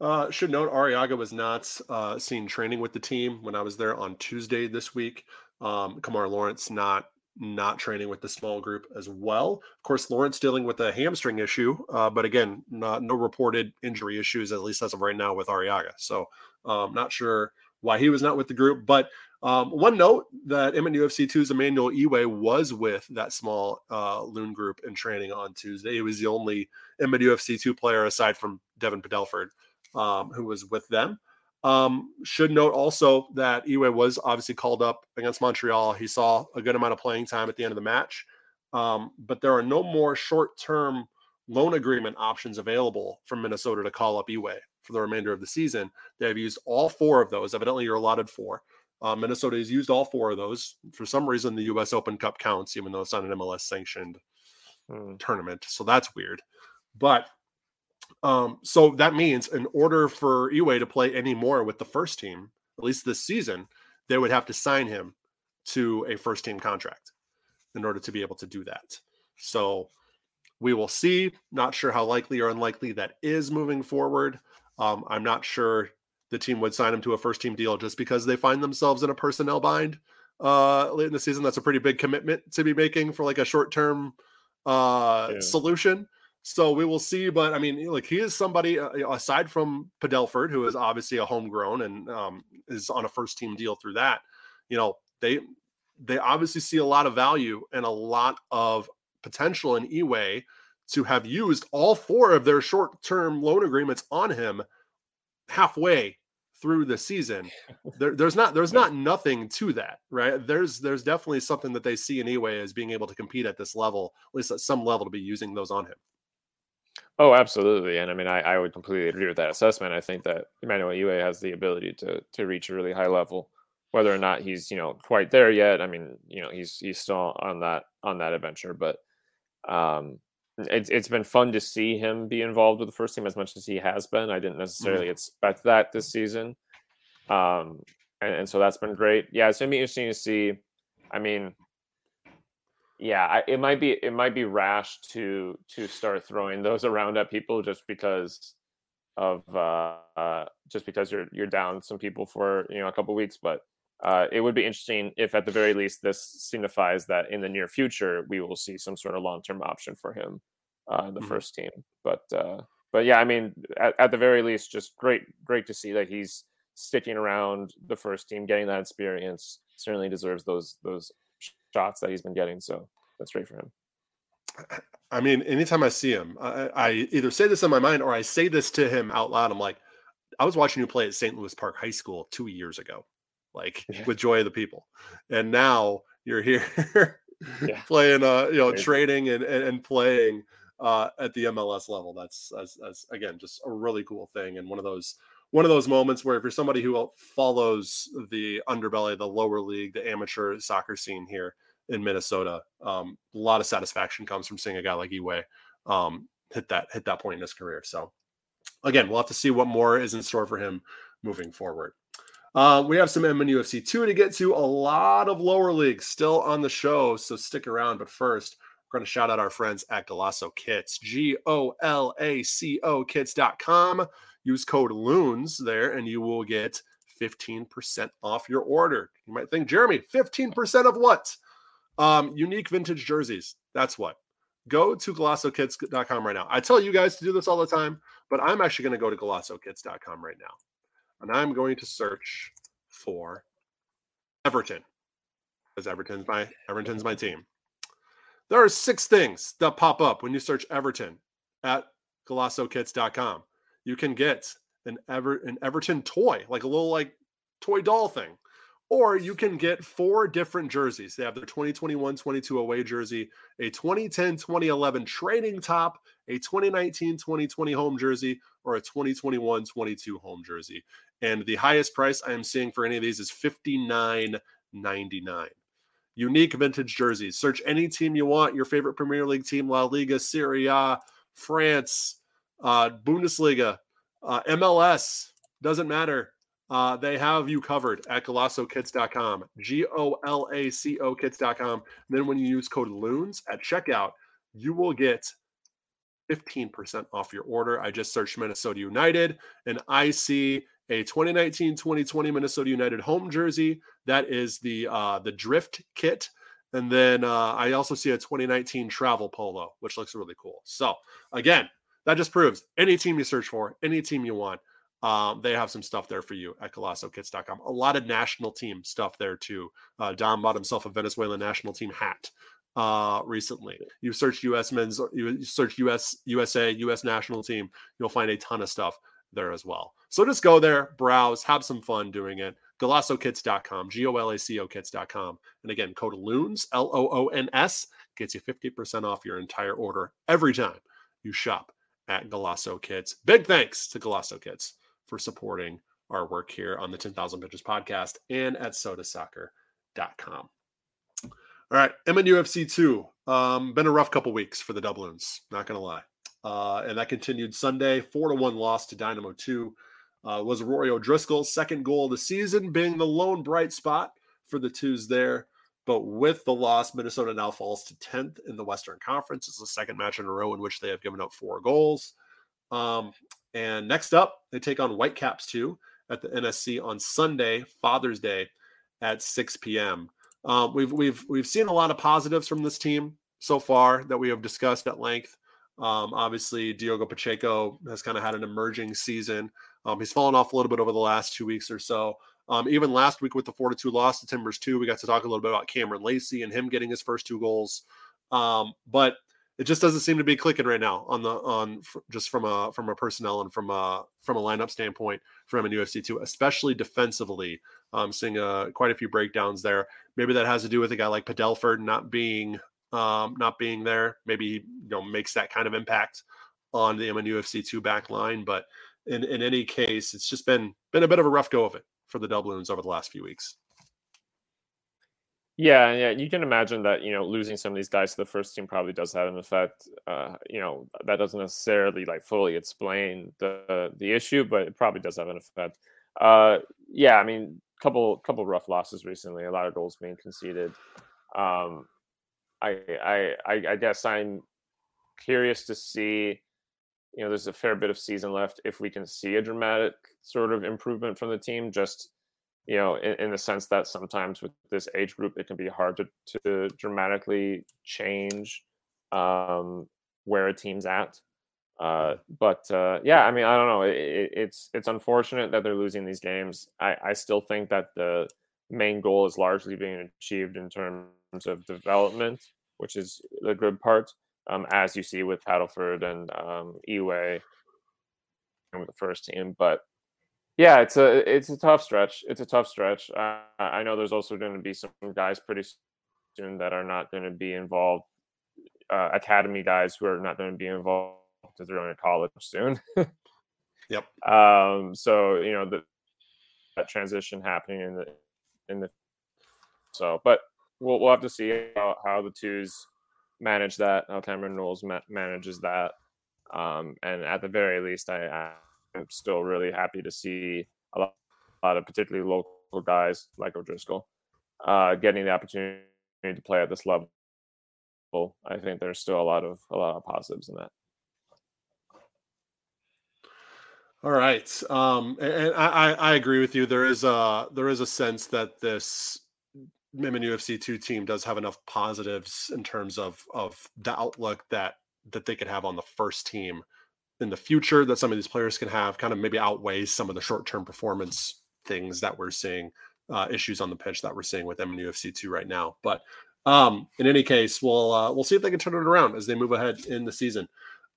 Speaker 1: Uh, should note Arriaga was not uh, seen training with the team when I was there on Tuesday this week. Um, Kemar Lawrence not not training with the small group as well. Of course, Lawrence dealing with a hamstring issue, uh, but again, not no reported injury issues at least as of right now with Arriaga. So, um, not sure why he was not with the group. But um, one note that MNUFC 2's Emmanuel Iwe was with that small uh, loon group in training on Tuesday. He was the only MNUFC 2 player aside from Devin Padelford um, who was with them. Um, should note also that Iwe was obviously called up against Montreal. He saw a good amount of playing time at the end of the match, um, but there are no more short-term loan agreement options available from Minnesota to call up Iwe for the remainder of the season. They have used all four of those. Evidently, you're allotted four. Uh, Minnesota has used all four of those. For some reason, the U.S. Open Cup counts, even though it's not an MLS sanctioned mm. tournament. So that's weird. But um, so that means in order for Iwe to play any more with the first team, at least this season, they would have to sign him to a first team contract in order to be able to do that. So we will see. Not sure how likely or unlikely that is moving forward. Um, I'm not sure the team would sign him to a first team deal just because they find themselves in a personnel bind uh, late in the season. That's a pretty big commitment to be making for like a short term uh, yeah. solution. So we will see. But I mean, like he is somebody uh, aside from Padelford, who is obviously a homegrown and um, is on a first team deal through that. You know, they they obviously see a lot of value and a lot of potential in Iwe to have used all four of their short term loan agreements on him halfway through the season. There, there's not there's not nothing to that, right? There's there's definitely something that they see in Iwe as being able to compete at this level, at least at some level, to be using those on him.
Speaker 2: Oh, absolutely. And I mean, I, I would completely agree with that assessment. I think that Emmanuel Iwe has the ability to to reach a really high level. Whether or not he's, you know, quite there yet, I mean, you know, he's he's still on that on that adventure. But um it's it's been fun to see him be involved with the first team as much as he has been. I didn't necessarily mm-hmm. expect that this season. Um and, and so that's been great. Yeah, it's gonna be interesting to see. I mean, yeah, I, it might be it might be rash to to start throwing those around at people just because of uh, uh, just because you're you're down some people for you know a couple weeks, but uh, it would be interesting if at the very least this signifies that in the near future we will see some sort of long term option for him, uh, the mm-hmm. first team. But uh, but yeah, I mean at, at the very least, just great great to see that he's sticking around the first team, getting that experience. Certainly deserves those those shots that he's been getting. So that's great for him.
Speaker 1: I mean, anytime I see him, I, I, either say this in my mind or I say this to him out loud. I'm like, I was watching you play at St. Louis Park High School two years ago, like yeah. with Joy of the People, and now you're here yeah. playing, uh, you know, training and, and, and playing uh, at the MLS level. That's, that's, that's again just a really cool thing and one of those one of those moments where if you're somebody who follows the underbelly, the lower league, the amateur soccer scene here in Minnesota, um, a lot of satisfaction comes from seeing a guy like Iwe um, hit that hit that point in his career. So again, we'll have to see what more is in store for him moving forward. Uh, we have some MNUFC 2 to get to, a lot of lower leagues still on the show, so stick around. But first, we're going to shout out our friends at Golaco Kits, G O L A C O kits.com. Use code LOONS there and you will get 15% off your order. You might think, Jeremy, 15% of what? Um, unique vintage jerseys. That's what. Go to golacokits.com right now. I tell you guys to do this all the time, but I'm actually going to go to golacokits.com right now. And I'm going to search for Everton. Because Everton's my Everton's my team. There are six things that pop up when you search Everton at golacokits.com you can get an Ever an Everton toy, like a little like toy doll thing. Or you can get four different jerseys. They have their 2021-22 away jersey, a 2010-2011 training top, a 2019-2020 home jersey, or a 2021-22 home jersey. And the highest price I am seeing for any of these is $59.99. Unique vintage jerseys. Search any team you want, your favorite Premier League team, La Liga, Serie A, France, uh, Bundesliga, uh, MLS, doesn't matter. Uh, they have you covered at golacokits.com, G O L A C O kits.com. Then when you use code LOONS at checkout, you will get 15% off your order. I just searched Minnesota United and I see a 2019-2020 Minnesota United home jersey. That is the uh, the drift kit. And then uh, I also see a 2019 travel polo, which looks really cool. So again, that just proves any team you search for, any team you want, um, they have some stuff there for you at golacokits.com. A lot of national team stuff there too. Uh, Dom bought himself a Venezuelan national team hat uh, recently. You search U.S. men's, you search U.S. USA, U.S. national team, you'll find a ton of stuff there as well. So just go there, browse, have some fun doing it. GolacoKits.com, G O L A C O kits.com. And again, code LOONS, L O O N S, gets you 50% off your entire order every time you shop at Golaco Kits. Big thanks to Golaco Kits for supporting our work here on the 10,000 Pitches podcast and at sotasoccer.com. All right, MNUFC 2. Um, been a rough couple weeks for the Doubloons, not going to lie. Uh, and that continued Sunday, 4 to 1 loss to Dynamo 2. Uh, was Rory O'Driscoll's second goal of the season, being the lone bright spot for the twos there. But with the loss, Minnesota now falls to 10th in the Western Conference. It's the second match in a row in which they have given up four goals. Um, and next up, they take on Whitecaps 2 at the NSC on Sunday, Father's Day, at 6 p.m. Um, we've we've we've seen a lot of positives from this team so far that we have discussed at length. Um, obviously, Diogo Pacheco has kind of had an emerging season. Um, he's fallen off a little bit over the last two weeks or so. Um, even last week with the 4 to 2 loss to Timbers 2, we got to talk a little bit about Cameron Lacey and him getting his first two goals. Um, but it just doesn't seem to be clicking right now on the on just from a from a personnel and from a from a lineup standpoint from MNUFC two, especially defensively. Um, seeing uh, quite a few breakdowns there. Maybe that has to do with a guy like Padelford not being um, not being there. Maybe you know makes that kind of impact on the MNUFC two back line. But in in any case, it's just been been a bit of a rough go of it for the Doubloons over the last few weeks.
Speaker 2: Yeah, yeah, you can imagine that you know losing some of these guys to the first team probably does have an effect. Uh, you know that doesn't necessarily like fully explain the the issue, but it probably does have an effect. Uh, yeah, I mean, couple couple rough losses recently, a lot of goals being conceded. Um, I, I I guess I'm curious to see. You know, there's a fair bit of season left. If we can see a dramatic sort of improvement from the team, just you know, in, in, the sense that sometimes with this age group, it can be hard to, to dramatically change um, where a team's at. Uh, but uh, yeah, I mean, I don't know. It, it's it's unfortunate that they're losing these games. I, I still think that the main goal is largely being achieved in terms of development, which is the good part. Um, as you see with Padelford and um, Iwe with the first team, but yeah, it's a it's a tough stretch. It's a tough stretch. Uh, I know there's also going to be some guys pretty soon that are not going to be involved. Uh, academy guys who are not going to be involved because they're going to college soon.
Speaker 1: yep.
Speaker 2: Um. So you know the that transition happening in the in the so, but we'll we'll have to see how, how the twos manage that. How Cameron Knowles ma- manages that. Um. And at the very least, I, I'm still really happy to see a lot, a lot of particularly local guys like O'Driscoll uh, getting the opportunity to play at this level. I think there's still a lot of a lot of positives in that.
Speaker 1: All right, um, and I, I agree with you. There is a there is a sense that this MNUFC two team does have enough positives in terms of of the outlook that that they could have on the first team in the future that some of these players can have kind of maybe outweighs some of the short term performance things that we're seeing, uh, issues on the pitch that we're seeing with MNUFC two right now. But um, in any case, we'll uh, we'll see if they can turn it around as they move ahead in the season.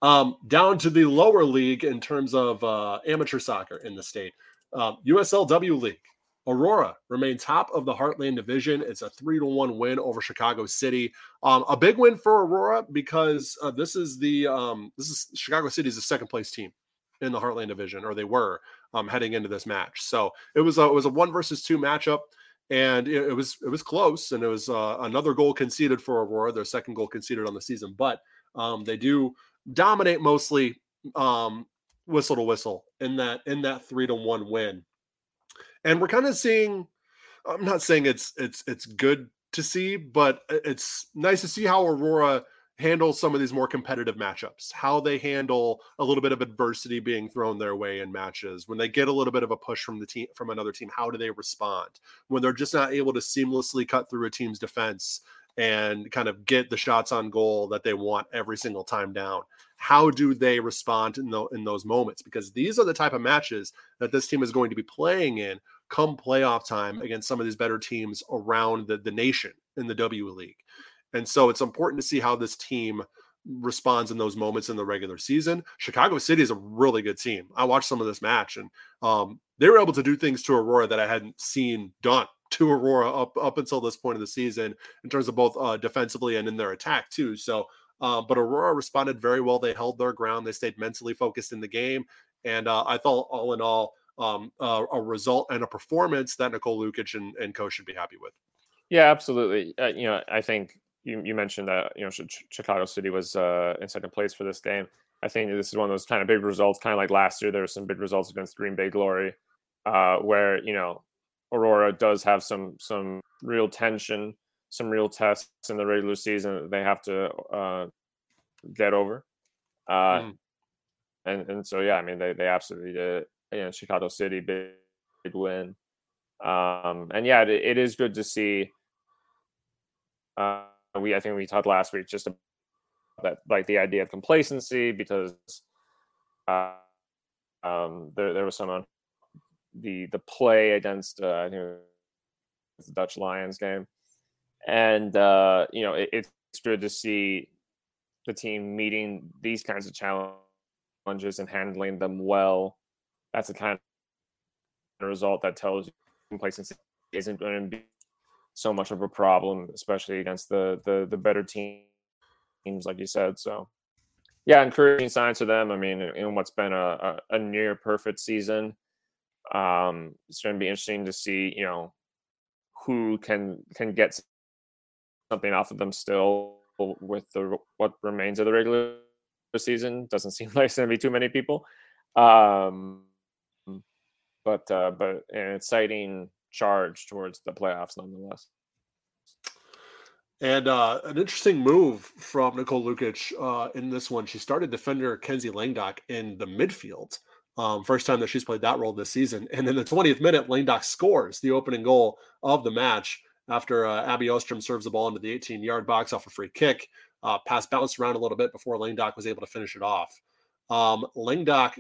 Speaker 1: Um, down to the lower league in terms of uh, amateur soccer in the state, USLW um, League. Aurora remain top of the Heartland Division. It's a three to one win over Chicago City. Um, a big win for Aurora because uh, this is the um, this is Chicago City is the second place team in the Heartland Division, or they were um, heading into this match. So it was a, it was a one versus two matchup, and it, it was it was close, and it was uh, another goal conceded for Aurora, their second goal conceded on the season, but um, they do dominate mostly um, whistle to whistle in that in that three to one win and we're kind of seeing i'm not saying it's it's it's good to see but it's nice to see how aurora handles some of these more competitive matchups how they handle a little bit of adversity being thrown their way in matches. When they get a little bit of a push from the team from another team how do they respond? When they're just not able to seamlessly cut through a team's defense and kind of get the shots on goal that they want every single time down how do they respond in, the, in those moments because these are the type of matches that this team is going to be playing in come playoff time against some of these better teams around the, the nation in the W League. And so it's important to see how this team responds in those moments in the regular season. Chicago City is a really good team. I watched some of this match and um, they were able to do things to Aurora that I hadn't seen done to Aurora up up until this point of the season in terms of both uh, defensively and in their attack too. So, uh, but Aurora responded very well. They held their ground. They stayed mentally focused in the game, and uh, I thought all in all, um, a, a, result and a performance that Nicole Lukic and, and co should be happy with.
Speaker 2: Yeah, absolutely. Uh, you know, I think you, you mentioned that you know Chicago City was uh, in second place for this game. I think this is one of those kind of big results, kind of like last year. There were some big results against Green Bay Glory, uh, where you know Aurora does have some some real tension, some real tests in the regular season that they have to uh, get over. Uh, mm. And and so yeah, I mean they they absolutely did. You know, Chicago City big, big win. Um, and yeah, it, it is good to see. Uh, we I think we talked last week just about that like the idea of complacency because uh, um, there there was some on the the play against uh, I think it was the Dutch Lions game, and uh, you know it, it's good to see the team meeting these kinds of challenges and handling them well. That's the kind of result that tells you complacency isn't going to be so much of a problem, especially against the the the better teams, like you said. So, yeah, encouraging signs for them. I mean, in what's been a, a, a near perfect season, um, it's going to be interesting to see, you know, who can can get something off of them still with the what remains of the regular season. Doesn't seem like it's going to be too many people. Um, but uh, but an exciting charge towards the playoffs nonetheless.
Speaker 1: And uh, an interesting move from Nicole Lukic uh, in this one. She started defender Kenzie Langdock in the midfield. Um, first time that she's played that role this season. And in the 20th minute, Langdock scores the opening goal of the match after uh, Abby Ostrom serves the ball into the 18 yard box off a free kick. Uh, pass bounced around a little bit before Langdock was able to finish it off. Um, Langdock,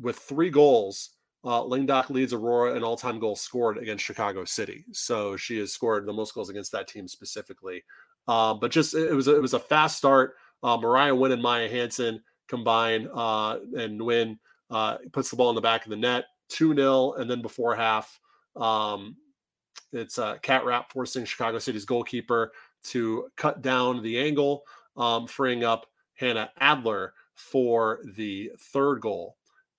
Speaker 1: with three goals, uh, Langdock leads Aurora in all-time goals scored against Chicago City. So she has scored the most goals against that team specifically. Uh, but just it was a, it was a fast start. Uh, Mariah Wynn and Maya Hansen combine, uh, and Wynn uh, puts the ball in the back of the net, two 0 and then before half, um, it's uh, Cat Rapp forcing Chicago City's goalkeeper to cut down the angle, um, freeing up Hannah Adler for the third goal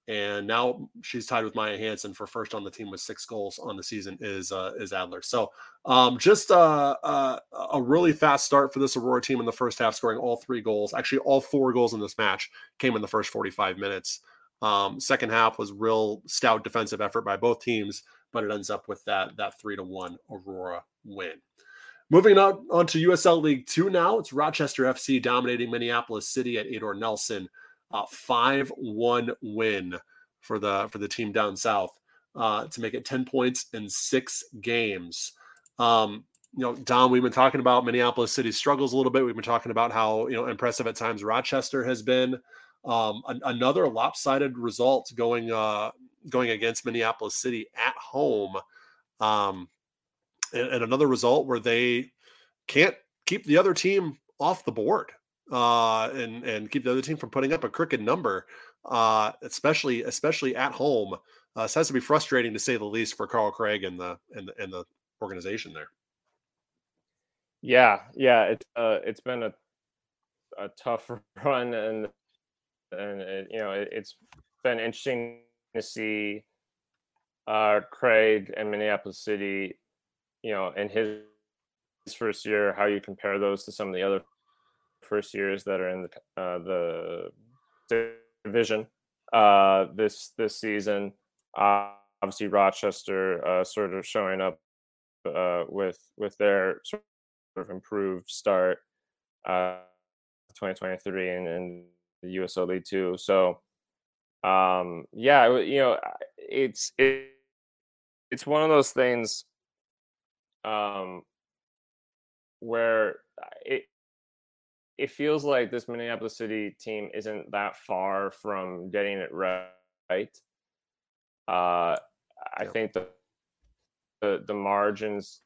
Speaker 1: and now she's tied with Maya Hanson for first on the team with six goals on the season is uh, is Adler. So um, just uh, uh, a really fast start for this Aurora team in the first half, scoring all three goals. Actually, all four goals in this match came in the first 45 minutes. Um, second half was real stout defensive effort by both teams, but it ends up with that that three to one Aurora win. Moving on, on to USL League Two now, it's Rochester FC dominating Minneapolis City at Edor Nelson uh, five one win for the for the team down south uh, to make it ten points in six games. Um, you know, Dom, we've been talking about Minneapolis City struggles a little bit. We've been talking about how you know impressive at times Rochester has been. Um, an, another lopsided result going uh, going against Minneapolis City at home, um, and, and another result where they can't keep the other team off the board uh, and and keep the other team from putting up a crooked number, uh, especially especially at home. Uh, it has to be frustrating to say the least for Carl Craig and the and the, and the organization there.
Speaker 2: Yeah, yeah, it's uh, it's been a a tough run, and and it, you know it, has been interesting to see uh, Craig and Minneapolis City, you know, in his first year, how you compare those to some of the other first years that are in the uh, the division uh, this this season. Uh, obviously, Rochester uh, sort of showing up uh, with with their sort of improved start, uh, 2023 and, and the USL League Two. So, um, yeah, you know, it's it, it's one of those things um, where it it feels like this Minneapolis City team isn't that far from getting it right. Uh, I think the, the the margins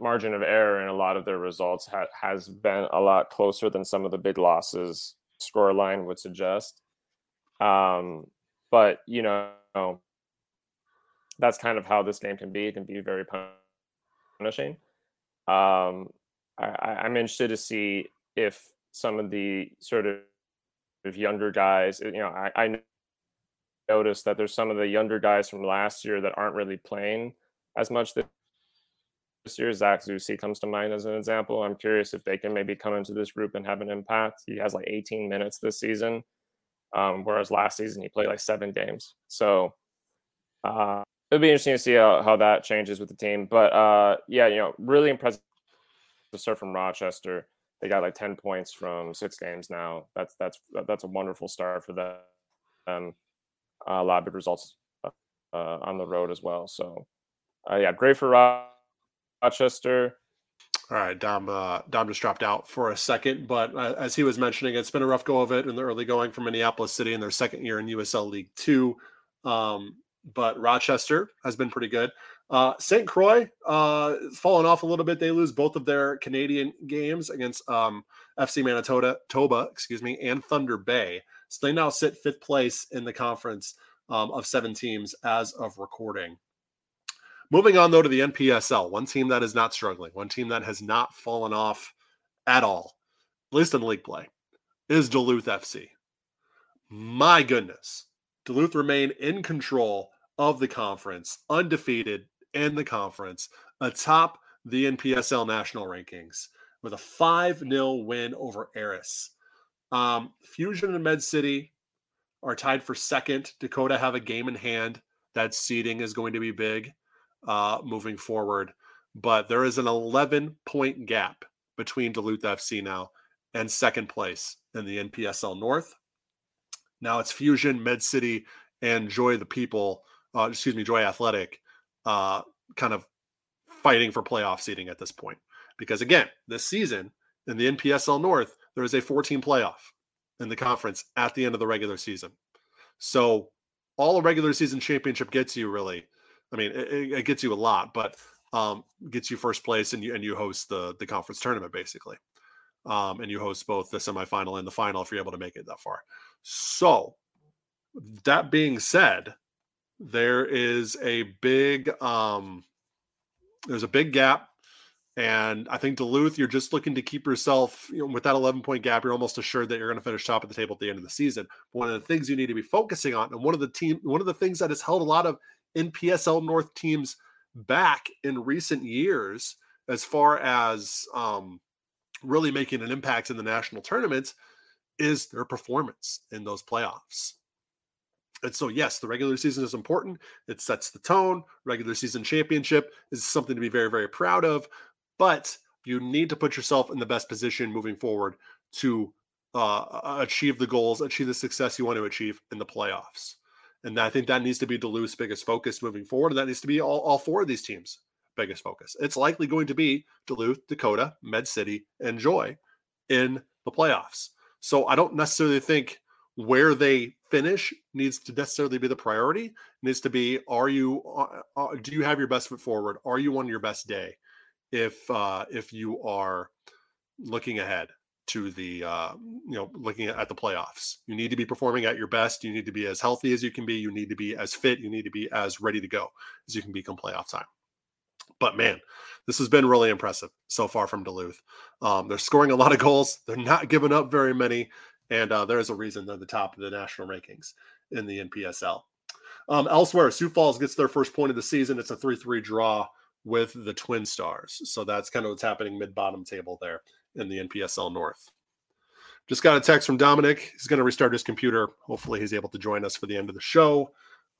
Speaker 2: margin of error in a lot of their results ha- has been a lot closer than some of the big losses score line would suggest. Um, but you know, that's kind of how this game can be. It can be very punishing. Um, I, I'm interested to see if some of the sort of younger guys, you know, I, I noticed that there's some of the younger guys from last year that aren't really playing as much this year. Zach Zusi comes to mind as an example. I'm curious if they can maybe come into this group and have an impact. He has like 18 minutes this season, um, whereas last season he played like seven games. So uh, it'll be interesting to see how, how that changes with the team. But uh, yeah, you know, really impressive to start from Rochester. They got like 10 points from six games now. That's that's that's a wonderful start for them. Um, a lot of good results uh, on the road as well. So uh, yeah, great for Rochester.
Speaker 1: All right, Dom. Uh, Dom just dropped out for a second, but uh, as he was mentioning, it's been a rough go of it in the early going for Minneapolis City in their second year in USL League Two. Um, but Rochester has been pretty good. Uh, St. Croix uh, fallen off a little bit. They lose both of their Canadian games against um, FC Manitoba, Toba, excuse me, and Thunder Bay. So they now sit fifth place in the conference um, of seven teams as of recording. Moving on, though, to the NPSL, one team that is not struggling, one team that has not fallen off at all, at least in league play, is Duluth FC. My goodness. Duluth remain in control of the conference, undefeated in the conference, atop the NPSL national rankings with a 5 0 win over Eris. Um, Fusion and Med City are tied for second. Dakota have a game in hand. That seeding is going to be big uh, moving forward. But there is an 11 point gap between Duluth FC now and second place in the NPSL North. Now it's Fusion, Med City, and Joy the People, uh, excuse me, Joy Athletic, uh, kind of fighting for playoff seeding at this point. Because again, this season in the NPSL North, there is a 14 playoff in the conference at the end of the regular season. So all a regular season championship gets you really I mean, it, it gets you a lot, but um, gets you first place and you and you host the the conference tournament basically, um, and you host both the semifinal and the final if you're able to make it that far. So, that being said, there is a big um, there's a big gap and I think Duluth, you're just looking to keep yourself, you know, with that 11 point gap, you're almost assured that you're going to finish top of the table at the end of the season. One of the things you need to be focusing on, and one of the team, one of the things that has held a lot of NPSL North teams back in recent years as far as um, really making an impact in the national tournament is their performance in those playoffs. And so, yes, the regular season is important. It sets the tone. Regular season championship is something to be very, very proud of. But you need to put yourself in the best position moving forward to uh, achieve the goals, achieve the success you want to achieve in the playoffs. And I think that needs to be Duluth's biggest focus moving forward. And that needs to be all, all four of these teams' biggest focus. It's likely going to be Duluth, Dakota, Med City, and Joy in the playoffs. So I don't necessarily think where they finish needs to necessarily be the priority. It needs to be are you uh, uh, do you have your best foot forward? Are you on your best day? If uh, if you are looking ahead to the uh, you know looking at the playoffs. You need to be performing at your best. You need to be as healthy as you can be. You need to be as fit. You need to be as ready to go as you can be come playoff time. But man, this has been really impressive so far from Duluth. Um, they're scoring a lot of goals. They're not giving up very many, and uh, there is a reason they're the top of the national rankings in the NPSL. Um, elsewhere, Sioux Falls gets their first point of the season. It's a three-three draw with the Twin Stars. So that's kind of what's happening mid-bottom table there in the NPSL North. Just got a text from Dominic. He's going to restart his computer. Hopefully, he's able to join us for the end of the show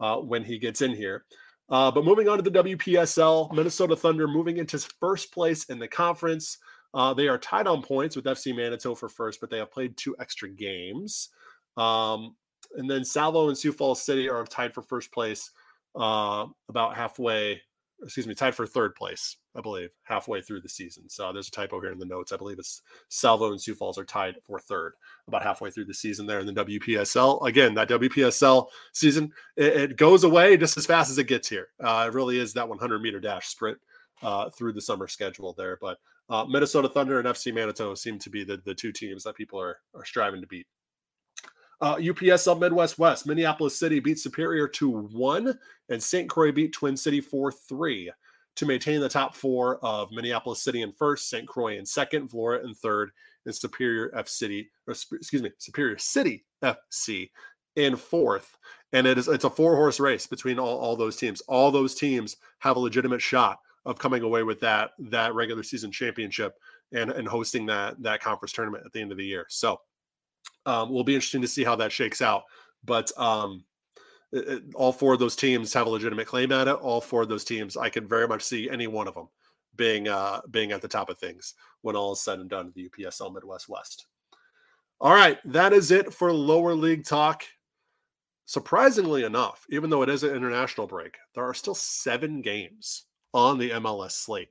Speaker 1: uh, when he gets in here. Uh, but moving on to the WPSL, Minnesota Thunder moving into first place in the conference. Uh, they are tied on points with FC Manitou for first, but they have played two extra games. Um, and then Salvo and Sioux Falls City are tied for first place uh, about halfway excuse me, tied for third place, I believe, halfway through the season. So there's a typo here in the notes. I believe it's Salvo and Sioux Falls are tied for third about halfway through the season there in the WPSL. Again, that WPSL season, it, it goes away just as fast as it gets here. Uh, it really is that 100 meter dash sprint uh, through the summer schedule there. But uh, Minnesota Thunder and FC Manitou seem to be the, the two teams that people are, are striving to beat. Uh, UPSL Midwest West, Minneapolis City beat Superior 2 1, and St. Croix beat Twin City 4 3 to maintain the top four of Minneapolis City in first, St. Croix in second, Vlora in third, and Superior F City, or excuse me, Superior City FC in fourth. And it is it's a four horse race between all, all those teams. All those teams have a legitimate shot of coming away with that that regular season championship and and hosting that that conference tournament at the end of the year. So um, will be interesting to see how that shakes out. But um, all four of those teams have a legitimate claim at it. All four of those teams, I could very much see any one of them being uh, being at the top of things when all is said and done. The UPSL Midwest West. All right, that is it for lower league talk. Surprisingly enough, even though it is an international break, there are still seven games on the MLS slate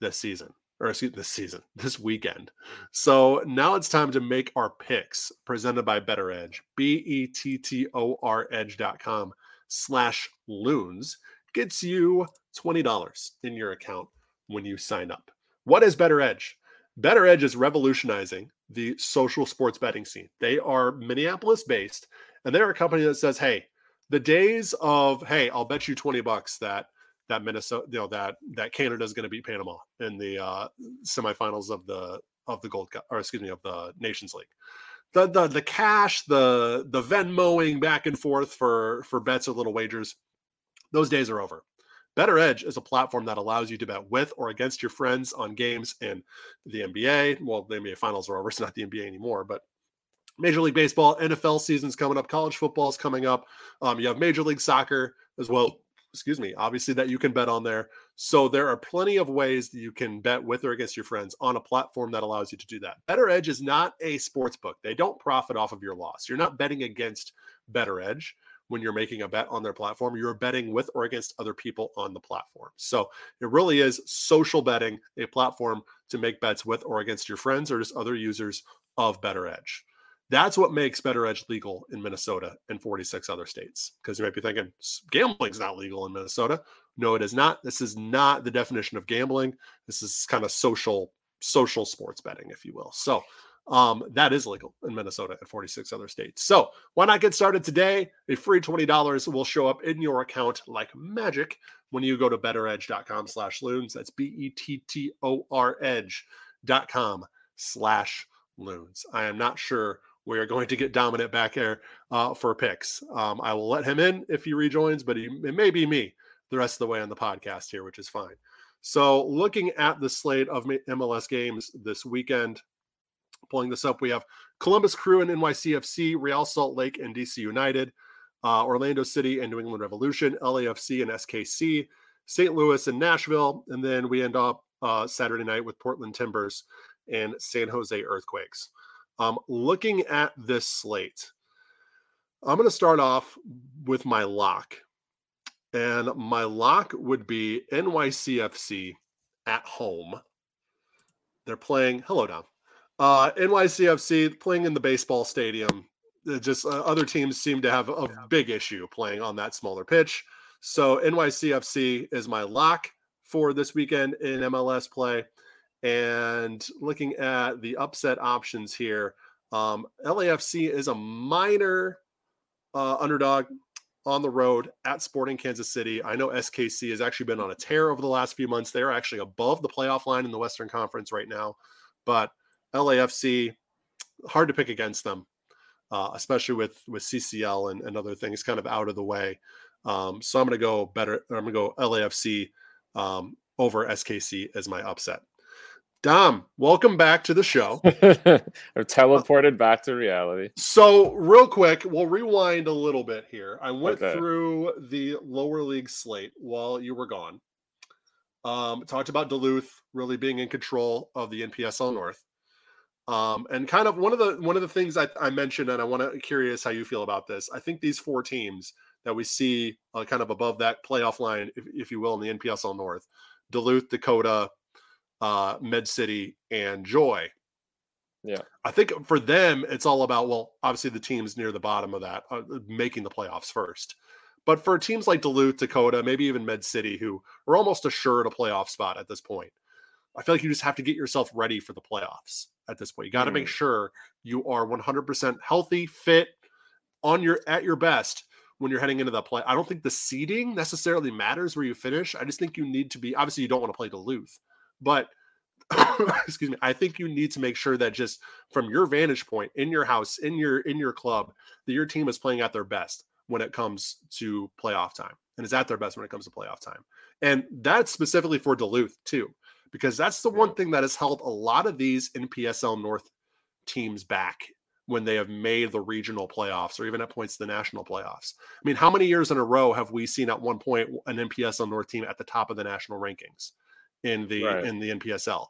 Speaker 1: this season, or excuse this season, this weekend. So now it's time to make our picks presented by Bettor Edge, B E T T O R Edge.com slash loons gets you $20 in your account when you sign up. What is Bettor Edge? Bettor Edge is revolutionizing the social sports betting scene. They are Minneapolis based and they're a company that says, hey, the days of, hey, I'll bet you 20 bucks that that Minnesota, you know, that that Canada is going to beat Panama in the uh, semifinals of the of the Gold Cup, or excuse me, of the Nations League. The the the cash, the the Venmoing back and forth for for bets or little wagers, those days are over. Bettor Edge is a platform that allows you to bet with or against your friends on games in the NBA. Well, the NBA finals are over. It's not the NBA anymore, but Major League Baseball, NFL season's coming up, college football is coming up. Um, you have Major League Soccer as well excuse me, obviously that you can bet on there. So there are plenty of ways that you can bet with or against your friends on a platform that allows you to do that. Bettor Edge is not a sports book. They don't profit off of your loss. You're not betting against Bettor Edge when you're making a bet on their platform. You're betting with or against other people on the platform. So it really is social betting, a platform to make bets with or against your friends or just other users of Bettor Edge. That's what makes Bettor Edge legal in Minnesota and 46 other states. Because you might be thinking gambling's not legal in Minnesota. No, it is not. This is not the definition of gambling. This is kind of social social sports betting, if you will. So um, that is legal in Minnesota and 46 other states. So why not get started today? A free $20 will show up in your account like magic when you go to bettoredge.com slash loons. That's B-E-T-T-O-R edge.com slash loons. I am not sure we are going to get Dominic back there uh, for picks. Um, I will let him in if he rejoins, but he, it may be me the rest of the way on the podcast here, which is fine. So, looking at the slate of MLS games this weekend, pulling this up, we have Columbus Crew and NYCFC, Real Salt Lake and DC United, uh, Orlando City and New England Revolution, LAFC and SKC, St. Louis and Nashville, and then we end up uh, Saturday night with Portland Timbers and San Jose Earthquakes. Um, looking at this slate, I'm going to start off with my lock. And my lock would be NYCFC at home. They're playing, hello, Dom. Uh, NYCFC playing in the baseball stadium. Just uh, other teams seem to have a big issue playing on that smaller pitch. So NYCFC is my lock for this weekend in MLS play. And looking at the upset options here, um, LAFC is a minor uh, underdog on the road at Sporting Kansas City. I know SKC has actually been on a tear over the last few months. They're actually above the playoff line in the Western Conference right now, but LAFC hard to pick against them, uh, especially with with CCL and, and other things kind of out of the way. Um, so I'm going to go better. I'm going to go LAFC um, over SKC as my upset. Dom, welcome back to the show.
Speaker 2: I've teleported back to reality.
Speaker 1: So, real quick, we'll rewind a little bit here. I went okay. through the lower league slate while you were gone. Um, talked about Duluth really being in control of the NPSL North. Um, and kind of one of the one of the things I, I mentioned, and I want to curious how you feel about this. I think these four teams that we see uh, kind of above that playoff line, if, if you will, in the NPSL North, Duluth, Dakota, uh, Med City, and Joy.
Speaker 2: Yeah.
Speaker 1: I think for them, it's all about, well, obviously the teams near the bottom of that, uh, making the playoffs first. But for teams like Duluth, Dakota, maybe even Med City, who are almost assured a playoff spot at this point, I feel like you just have to get yourself ready for the playoffs at this point. You got to mm. make sure you are 100% healthy, fit, on your at your best when you're heading into that play. I don't think the seeding necessarily matters where you finish. I just think you need to be obviously you don't want to play Duluth, but excuse me, I think you need to make sure that just from your vantage point in your house, in your in your club, that your team is playing at their best when it comes to playoff time and is at their best when it comes to playoff time. And that's specifically for Duluth too, because that's the one thing that has held a lot of these NPSL North teams back when they have made the regional playoffs or even at points the national playoffs. I mean, how many years in a row have we seen at one point an NPSL North team at the top of the national rankings in the right. in the NPSL?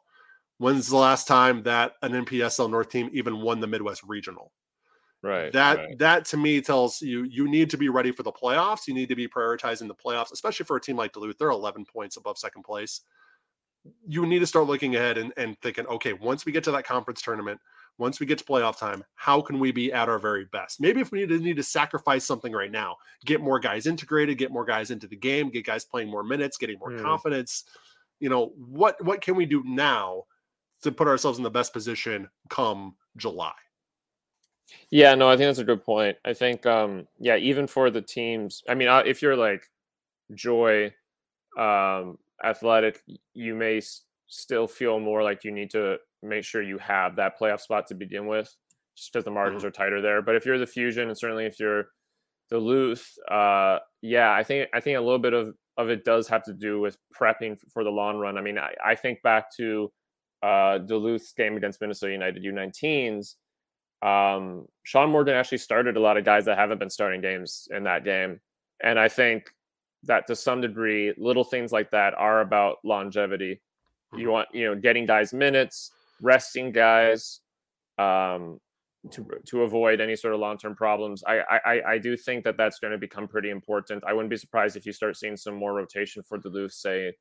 Speaker 1: When's the last time that an NPSL North team even won the Midwest Regional?
Speaker 2: Right.
Speaker 1: That
Speaker 2: right.
Speaker 1: that to me tells you you need to be ready for the playoffs. You need to be prioritizing the playoffs, especially for a team like Duluth. They're 11 points above second place. You need to start looking ahead and, and thinking, okay, once we get to that conference tournament, once we get to playoff time, how can we be at our very best? Maybe if we need to need to sacrifice something right now, get more guys integrated, get more guys into the game, get guys playing more minutes, getting more mm. confidence. You know, what what can we do now to put ourselves in the best position come July?
Speaker 2: Yeah, no, I think that's a good point. I think, um, yeah, even for the teams, I mean, uh, if you're like Joy, um, Athletic, you may s- still feel more like you need to make sure you have that playoff spot to begin with, just because the margins mm-hmm. are tighter there. But if you're the Fusion, and certainly if you're Duluth, uh, yeah, I think I think a little bit of of it does have to do with prepping for the long run. I mean, I, I think back to uh, Duluth's game against Minnesota United U19s. Um, Sean Morgan actually started a lot of guys that haven't been starting games in that game, and I think that to some degree, little things like that are about longevity. You mm-hmm. want you know getting guys minutes, resting guys um, to to avoid any sort of long term problems. I, I I do think that that's going to become pretty important. I wouldn't be surprised if you start seeing some more rotation for Duluth, say,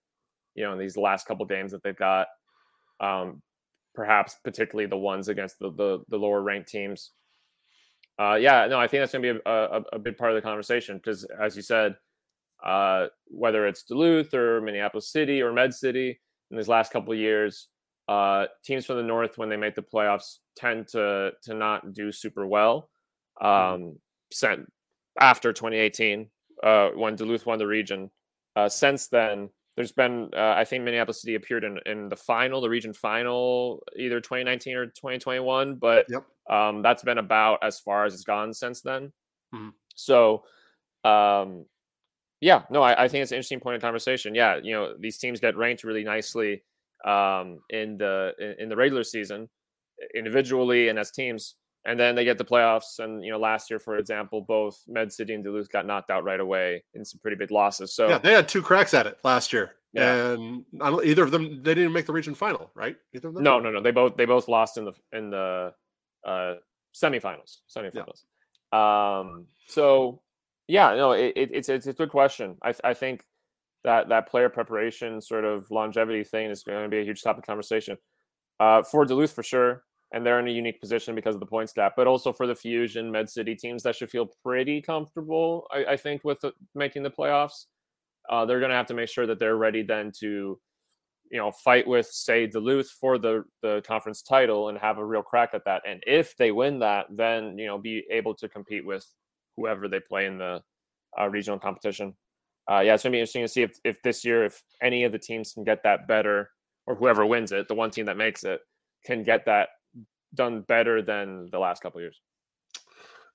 Speaker 2: you know, in these last couple games that they've got. Um, perhaps particularly the ones against the the, the lower ranked teams. Uh, yeah, no, I think that's going to be a, a, a, big part of the conversation because, as you said, uh, whether it's Duluth or Minneapolis City or Med City in these last couple years, uh, teams from the north when they make the playoffs tend to to not do super well. Mm-hmm. Um, sent after 2018 uh, when Duluth won the region. Uh, since then, there's been uh, I think Minneapolis City appeared in in the final, the region final, either 2019 or 2021, but
Speaker 1: yep.
Speaker 2: um, that's been about as far as it's gone since then.
Speaker 1: Mm-hmm.
Speaker 2: So. Um, yeah, no, I, I, think it's an interesting point of conversation. Yeah, you know, these teams get ranked really nicely um, in the in, the regular season, individually and as teams, and then they get the playoffs. And you know, last year, for example, both Med City and Duluth got knocked out right away in some pretty big losses. So
Speaker 1: yeah, they had two cracks at it last year, yeah. and either of them they didn't make the region final, right? Either of them?
Speaker 2: No, no, no. They both they both lost in the in the uh, semifinals. Semifinals. Yeah. Um. So yeah, no, it, it, it's it's a good question. I I think that that player preparation sort of longevity thing is going to be a huge topic conversation uh, for Duluth for sure. And they're in a unique position because of the points gap, but also for the Fusion Med City teams that should feel pretty comfortable, I, I think, with the, making the playoffs. Uh, they're going to have to make sure that they're ready then to, you know, fight with say Duluth for the the conference title and have a real crack at that. And if they win that, then you know be able to compete with whoever they play in the uh, regional competition uh, yeah, it's gonna be interesting to see if if this year if any of the teams can get that better, or whoever wins it, the one team that makes it, can get that done better than the last couple years.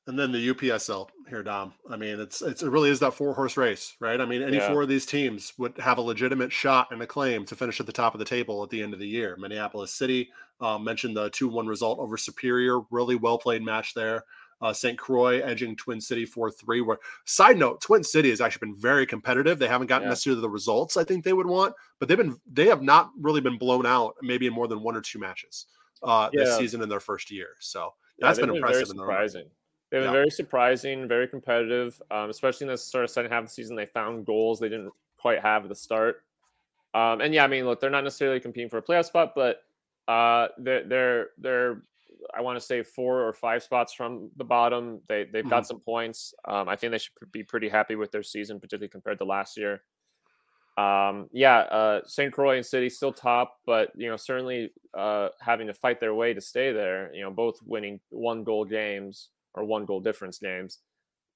Speaker 1: And then the UPSL here, Dom. I mean, it's, it's it really is that four horse race, right? I mean, any yeah. four of these teams would have a legitimate shot and a claim to finish at the top of the table at the end of the year. Minneapolis City um, mentioned the two one result over Superior, really well played match there uh, St. Croix edging Twin City 4 3. Where, side note, Twin City has actually been very competitive. They haven't gotten yeah. necessarily the results I think they would want, but they've been, they have not really been blown out maybe in more than one or two matches uh, yeah. this season in their first year. So that's yeah, been, been impressive.
Speaker 2: Very surprising. They've been very surprising, very competitive, um, especially in the sort of second half of the season. They found goals they didn't quite have at the start. Um, and yeah, I mean, look, they're not necessarily competing for a playoff spot, but uh, they're they're they're I want to say four or five spots from the bottom. They they've mm-hmm. got some points. Um, I think they should be pretty happy with their season, particularly compared to last year. Um, yeah, uh, St. Croix and City still top, but you know certainly uh, having to fight their way to stay there. You know, both winning one goal games or one goal difference games.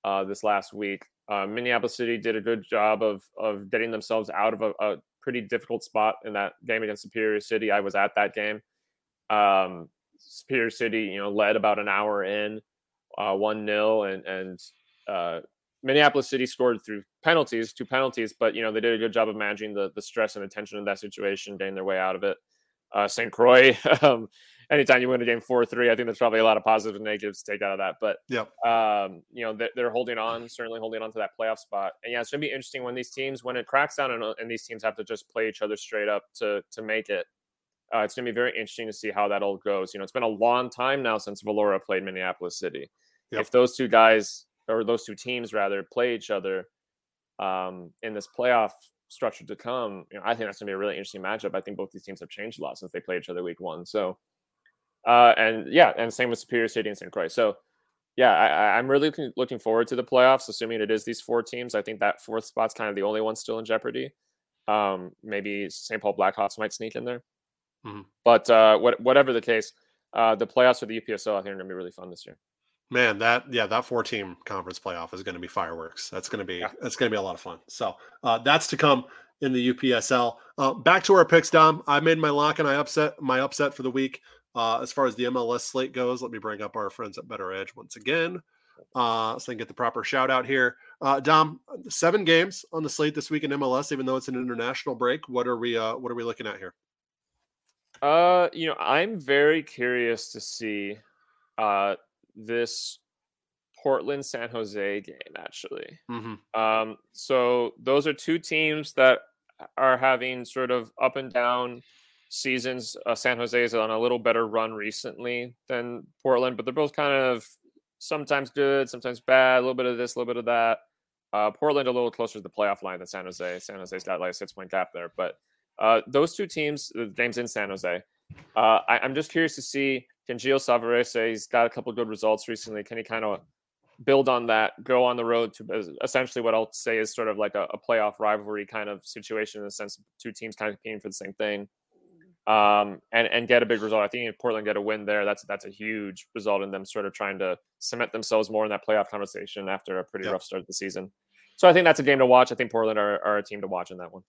Speaker 2: uh, this last week. Uh, Minneapolis City did a good job of of getting themselves out of a, a, pretty difficult spot in that game against Superior City. I was at that game. Um, Superior City, you know, led about an hour in, uh, one 0 and and uh, Minneapolis City scored through penalties, two penalties, but you know they did a good job of managing the the stress and the tension of that situation, getting their way out of it. Uh, St. Croix, um, anytime you win a game four three, I think there's probably a lot of positives and negatives to take out of that. But
Speaker 1: yeah,
Speaker 2: um, you know, they're, they're, holding on, certainly holding on to that playoff spot. And yeah, it's gonna be interesting when these teams, when it cracks down and, and these teams have to just play each other straight up to to make it. Uh, it's gonna be very interesting to see how that all goes. You know, it's been a long time now since Valora played Minneapolis City. Yep. If those two guys or those two teams rather play each other um, in this playoff structure to come, you know, I think that's gonna be a really interesting matchup. I think both these teams have changed a lot since they played each other week one. So uh, and yeah, and same with Superior City and St. Croix. So yeah, I, am really looking, looking forward to the playoffs, assuming it is these four teams. I think that fourth spot's kind of the only one still in jeopardy. Um, maybe St. Paul Blackhawks might sneak in there. Mm-hmm. But uh, what, whatever the case, uh, the playoffs for the UPSL I think are going to be really fun this year.
Speaker 1: Man, that yeah, that four team conference playoff is going to be fireworks. That's going to be yeah. that's going to be a lot of fun. So uh, that's to come in the UPSL. Uh, back to our picks, Dom. I made my lock and I upset my upset for the week. Uh, as far as the MLS slate goes, let me bring up our friends at Bettor Edge once again. Uh, so I can get the proper shout out here. Uh, Dom, seven games on the slate this week in MLS, even though it's an international break. What are we uh, what are we looking at here?
Speaker 2: Uh, you know, I'm very curious to see uh this Portland San Jose game actually. Mm-hmm. Um, so those are two teams that are having sort of up and down seasons. Uh, San Jose is on a little better run recently than Portland, but they're both kind of sometimes good, sometimes bad. A little bit of this, a little bit of that. Uh, Portland a little closer to the playoff line than San Jose. San Jose's got like a six point gap there, but uh, those two teams, the games in San Jose. Uh, I, am just curious to see can Gio Savarese, he's got a couple good results recently. Can he kind of build on that, go on the road to essentially what I'll say is sort of like a, a playoff rivalry kind of situation in the sense of two teams kind of competing for the same thing um, and and get a big result. I think if Portland get a win there, that's that's a huge result in them sort of trying to cement themselves more in that playoff conversation after a pretty yep. rough start of the season. So I think that's a game to watch. I think Portland are, are a team to watch in that one.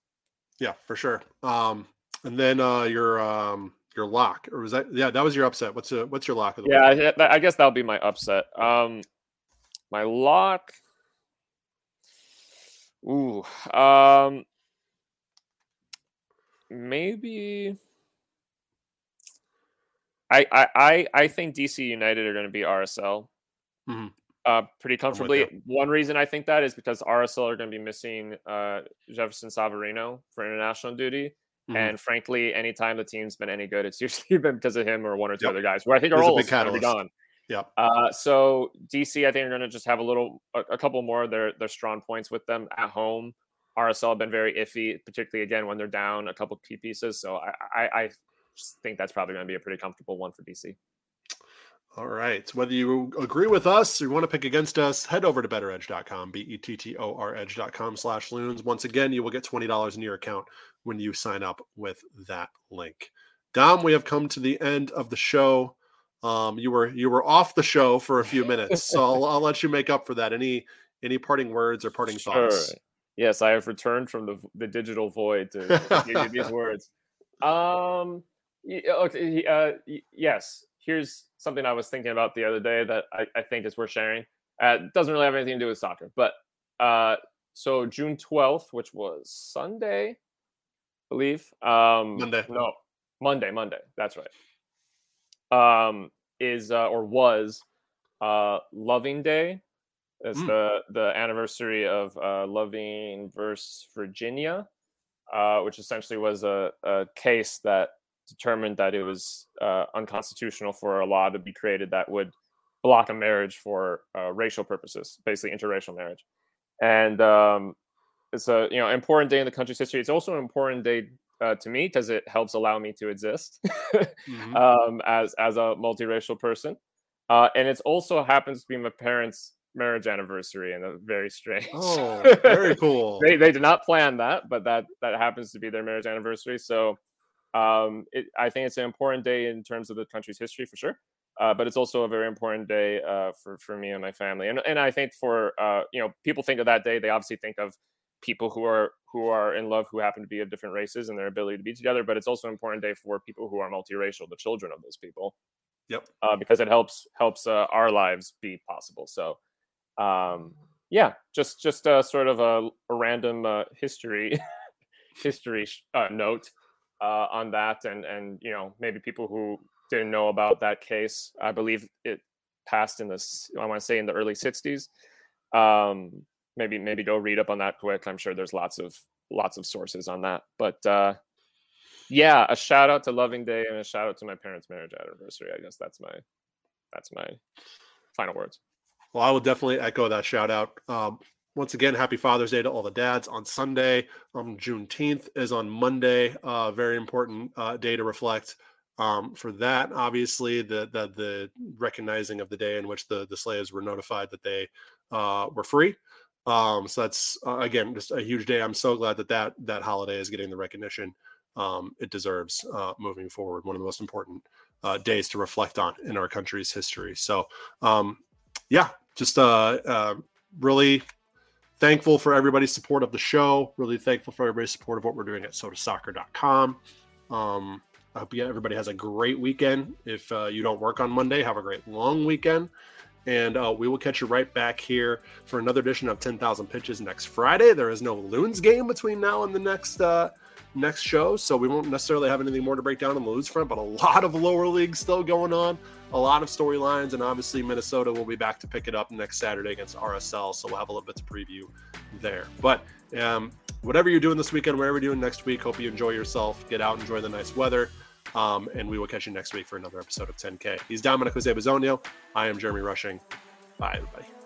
Speaker 1: Yeah, for sure. Um, and then uh, your um, your lock, or was that? Yeah, that was your upset. What's a, what's your lock?
Speaker 2: Of the yeah, I, I guess that'll be my upset. Um, my lock. Ooh, um, maybe I I I think DC United are going to be RSL. Mm-hmm. Uh, pretty comfortably. One reason I think that is because RSL are going to be missing uh, Jefferson Savarino for international duty. Mm-hmm. And frankly, anytime the team's been any good, it's usually been because of him or one or two yep. other guys where I think are all going to be gone.
Speaker 1: Yeah.
Speaker 2: Uh, so DC, I think, are going to just have a little, a, a, couple more of their their strong points with them at home. RSL have been very iffy, particularly again when they're down a couple key pieces. So I, I, I think that's probably going to be a pretty comfortable one for DC.
Speaker 1: All right. Whether you agree with us or you want to pick against us, head over to bettoredge.com, B E T T O R edge.com slash loons. Once again, you will get $20 in your account when you sign up with that link. Dom, we have come to the end of the show. Um, you were you were off the show for a few minutes, so I'll, I'll let you make up for that. Any any parting words or parting sure. thoughts?
Speaker 2: Yes, I have returned from the the digital void to, to give you these words. Um, okay, uh, yes. Here's something I was thinking about the other day that I, I think is worth sharing. Uh, doesn't really have anything to do with soccer, but uh, so June 12th, which was Sunday, I believe. Um,
Speaker 1: Monday.
Speaker 2: No, Monday. Monday. That's right. Um, is uh, or was uh, Loving Day. It's mm. the the anniversary of uh, Loving versus Virginia, uh, which essentially was a, a case that determined that it was uh, unconstitutional for a law to be created that would block a marriage for uh, racial purposes, basically interracial marriage. And um, it's a you know important day in the country's history. It's also an important day uh, to me because it helps allow me to exist mm-hmm. um, as as a multiracial person. Uh, and it also happens to be my parents' marriage anniversary and a very strange.
Speaker 1: Oh, very cool.
Speaker 2: they they did not plan that, but that that happens to be their marriage anniversary. So um, it, I think it's an important day in terms of the country's history for sure. uh, but it's also a very important day uh, for for me and my family. And and I think for uh, you know people think of that day, they obviously think of people who are who are in love who happen to be of different races and their ability to be together. But it's also an important day for people who are multiracial, the children of those people.
Speaker 1: Yep.
Speaker 2: Uh, because it helps helps uh, our lives be possible. So. Um, yeah, just just a sort of a, a random uh, history history note on that, and and you know maybe people who didn't know about that case. I believe it passed in this. I want to say in the early '60s. Um, maybe maybe go read up on that quick. I'm sure there's lots of lots of sources on that. But uh, yeah, a shout out to Loving Day and a shout out to my parents' marriage anniversary. I guess that's my that's my final words.
Speaker 1: Well, I will definitely echo that shout out. Um, once again, happy Father's Day to all the dads on Sunday. Um, Juneteenth is on Monday. Uh, very important uh, day to reflect um, for that, obviously, the, the the recognizing of the day in which the the slaves were notified that they uh, were free. Um, so that's uh, again just a huge day. I'm so glad that that that holiday is getting the recognition um, it deserves uh, moving forward. One of the most important uh, days to reflect on in our country's history. So, um, yeah, just really thankful for everybody's support of the show. Really thankful for everybody's support of what we're doing at sotasoccer.com. Um, I hope everybody has a great weekend. If uh, you don't work on Monday, have a great long weekend. And uh, we will catch you right back here for another edition of 10,000 Pitches next Friday. There is no Loons game between now and the next uh, next show, so we won't necessarily have anything more to break down on the Loons front, but a lot of lower leagues still going on, a lot of storylines, and obviously Minnesota will be back to pick it up next Saturday against RSL, so we'll have a little bit to preview there. But um, whatever you're doing this weekend, whatever you're doing next week, hope you enjoy yourself. Get out, enjoy the nice weather. Um, and we will catch you next week for another episode of 10K. He's Dominic Jose Bisogno. I am Jeremy Rushing. Bye, everybody.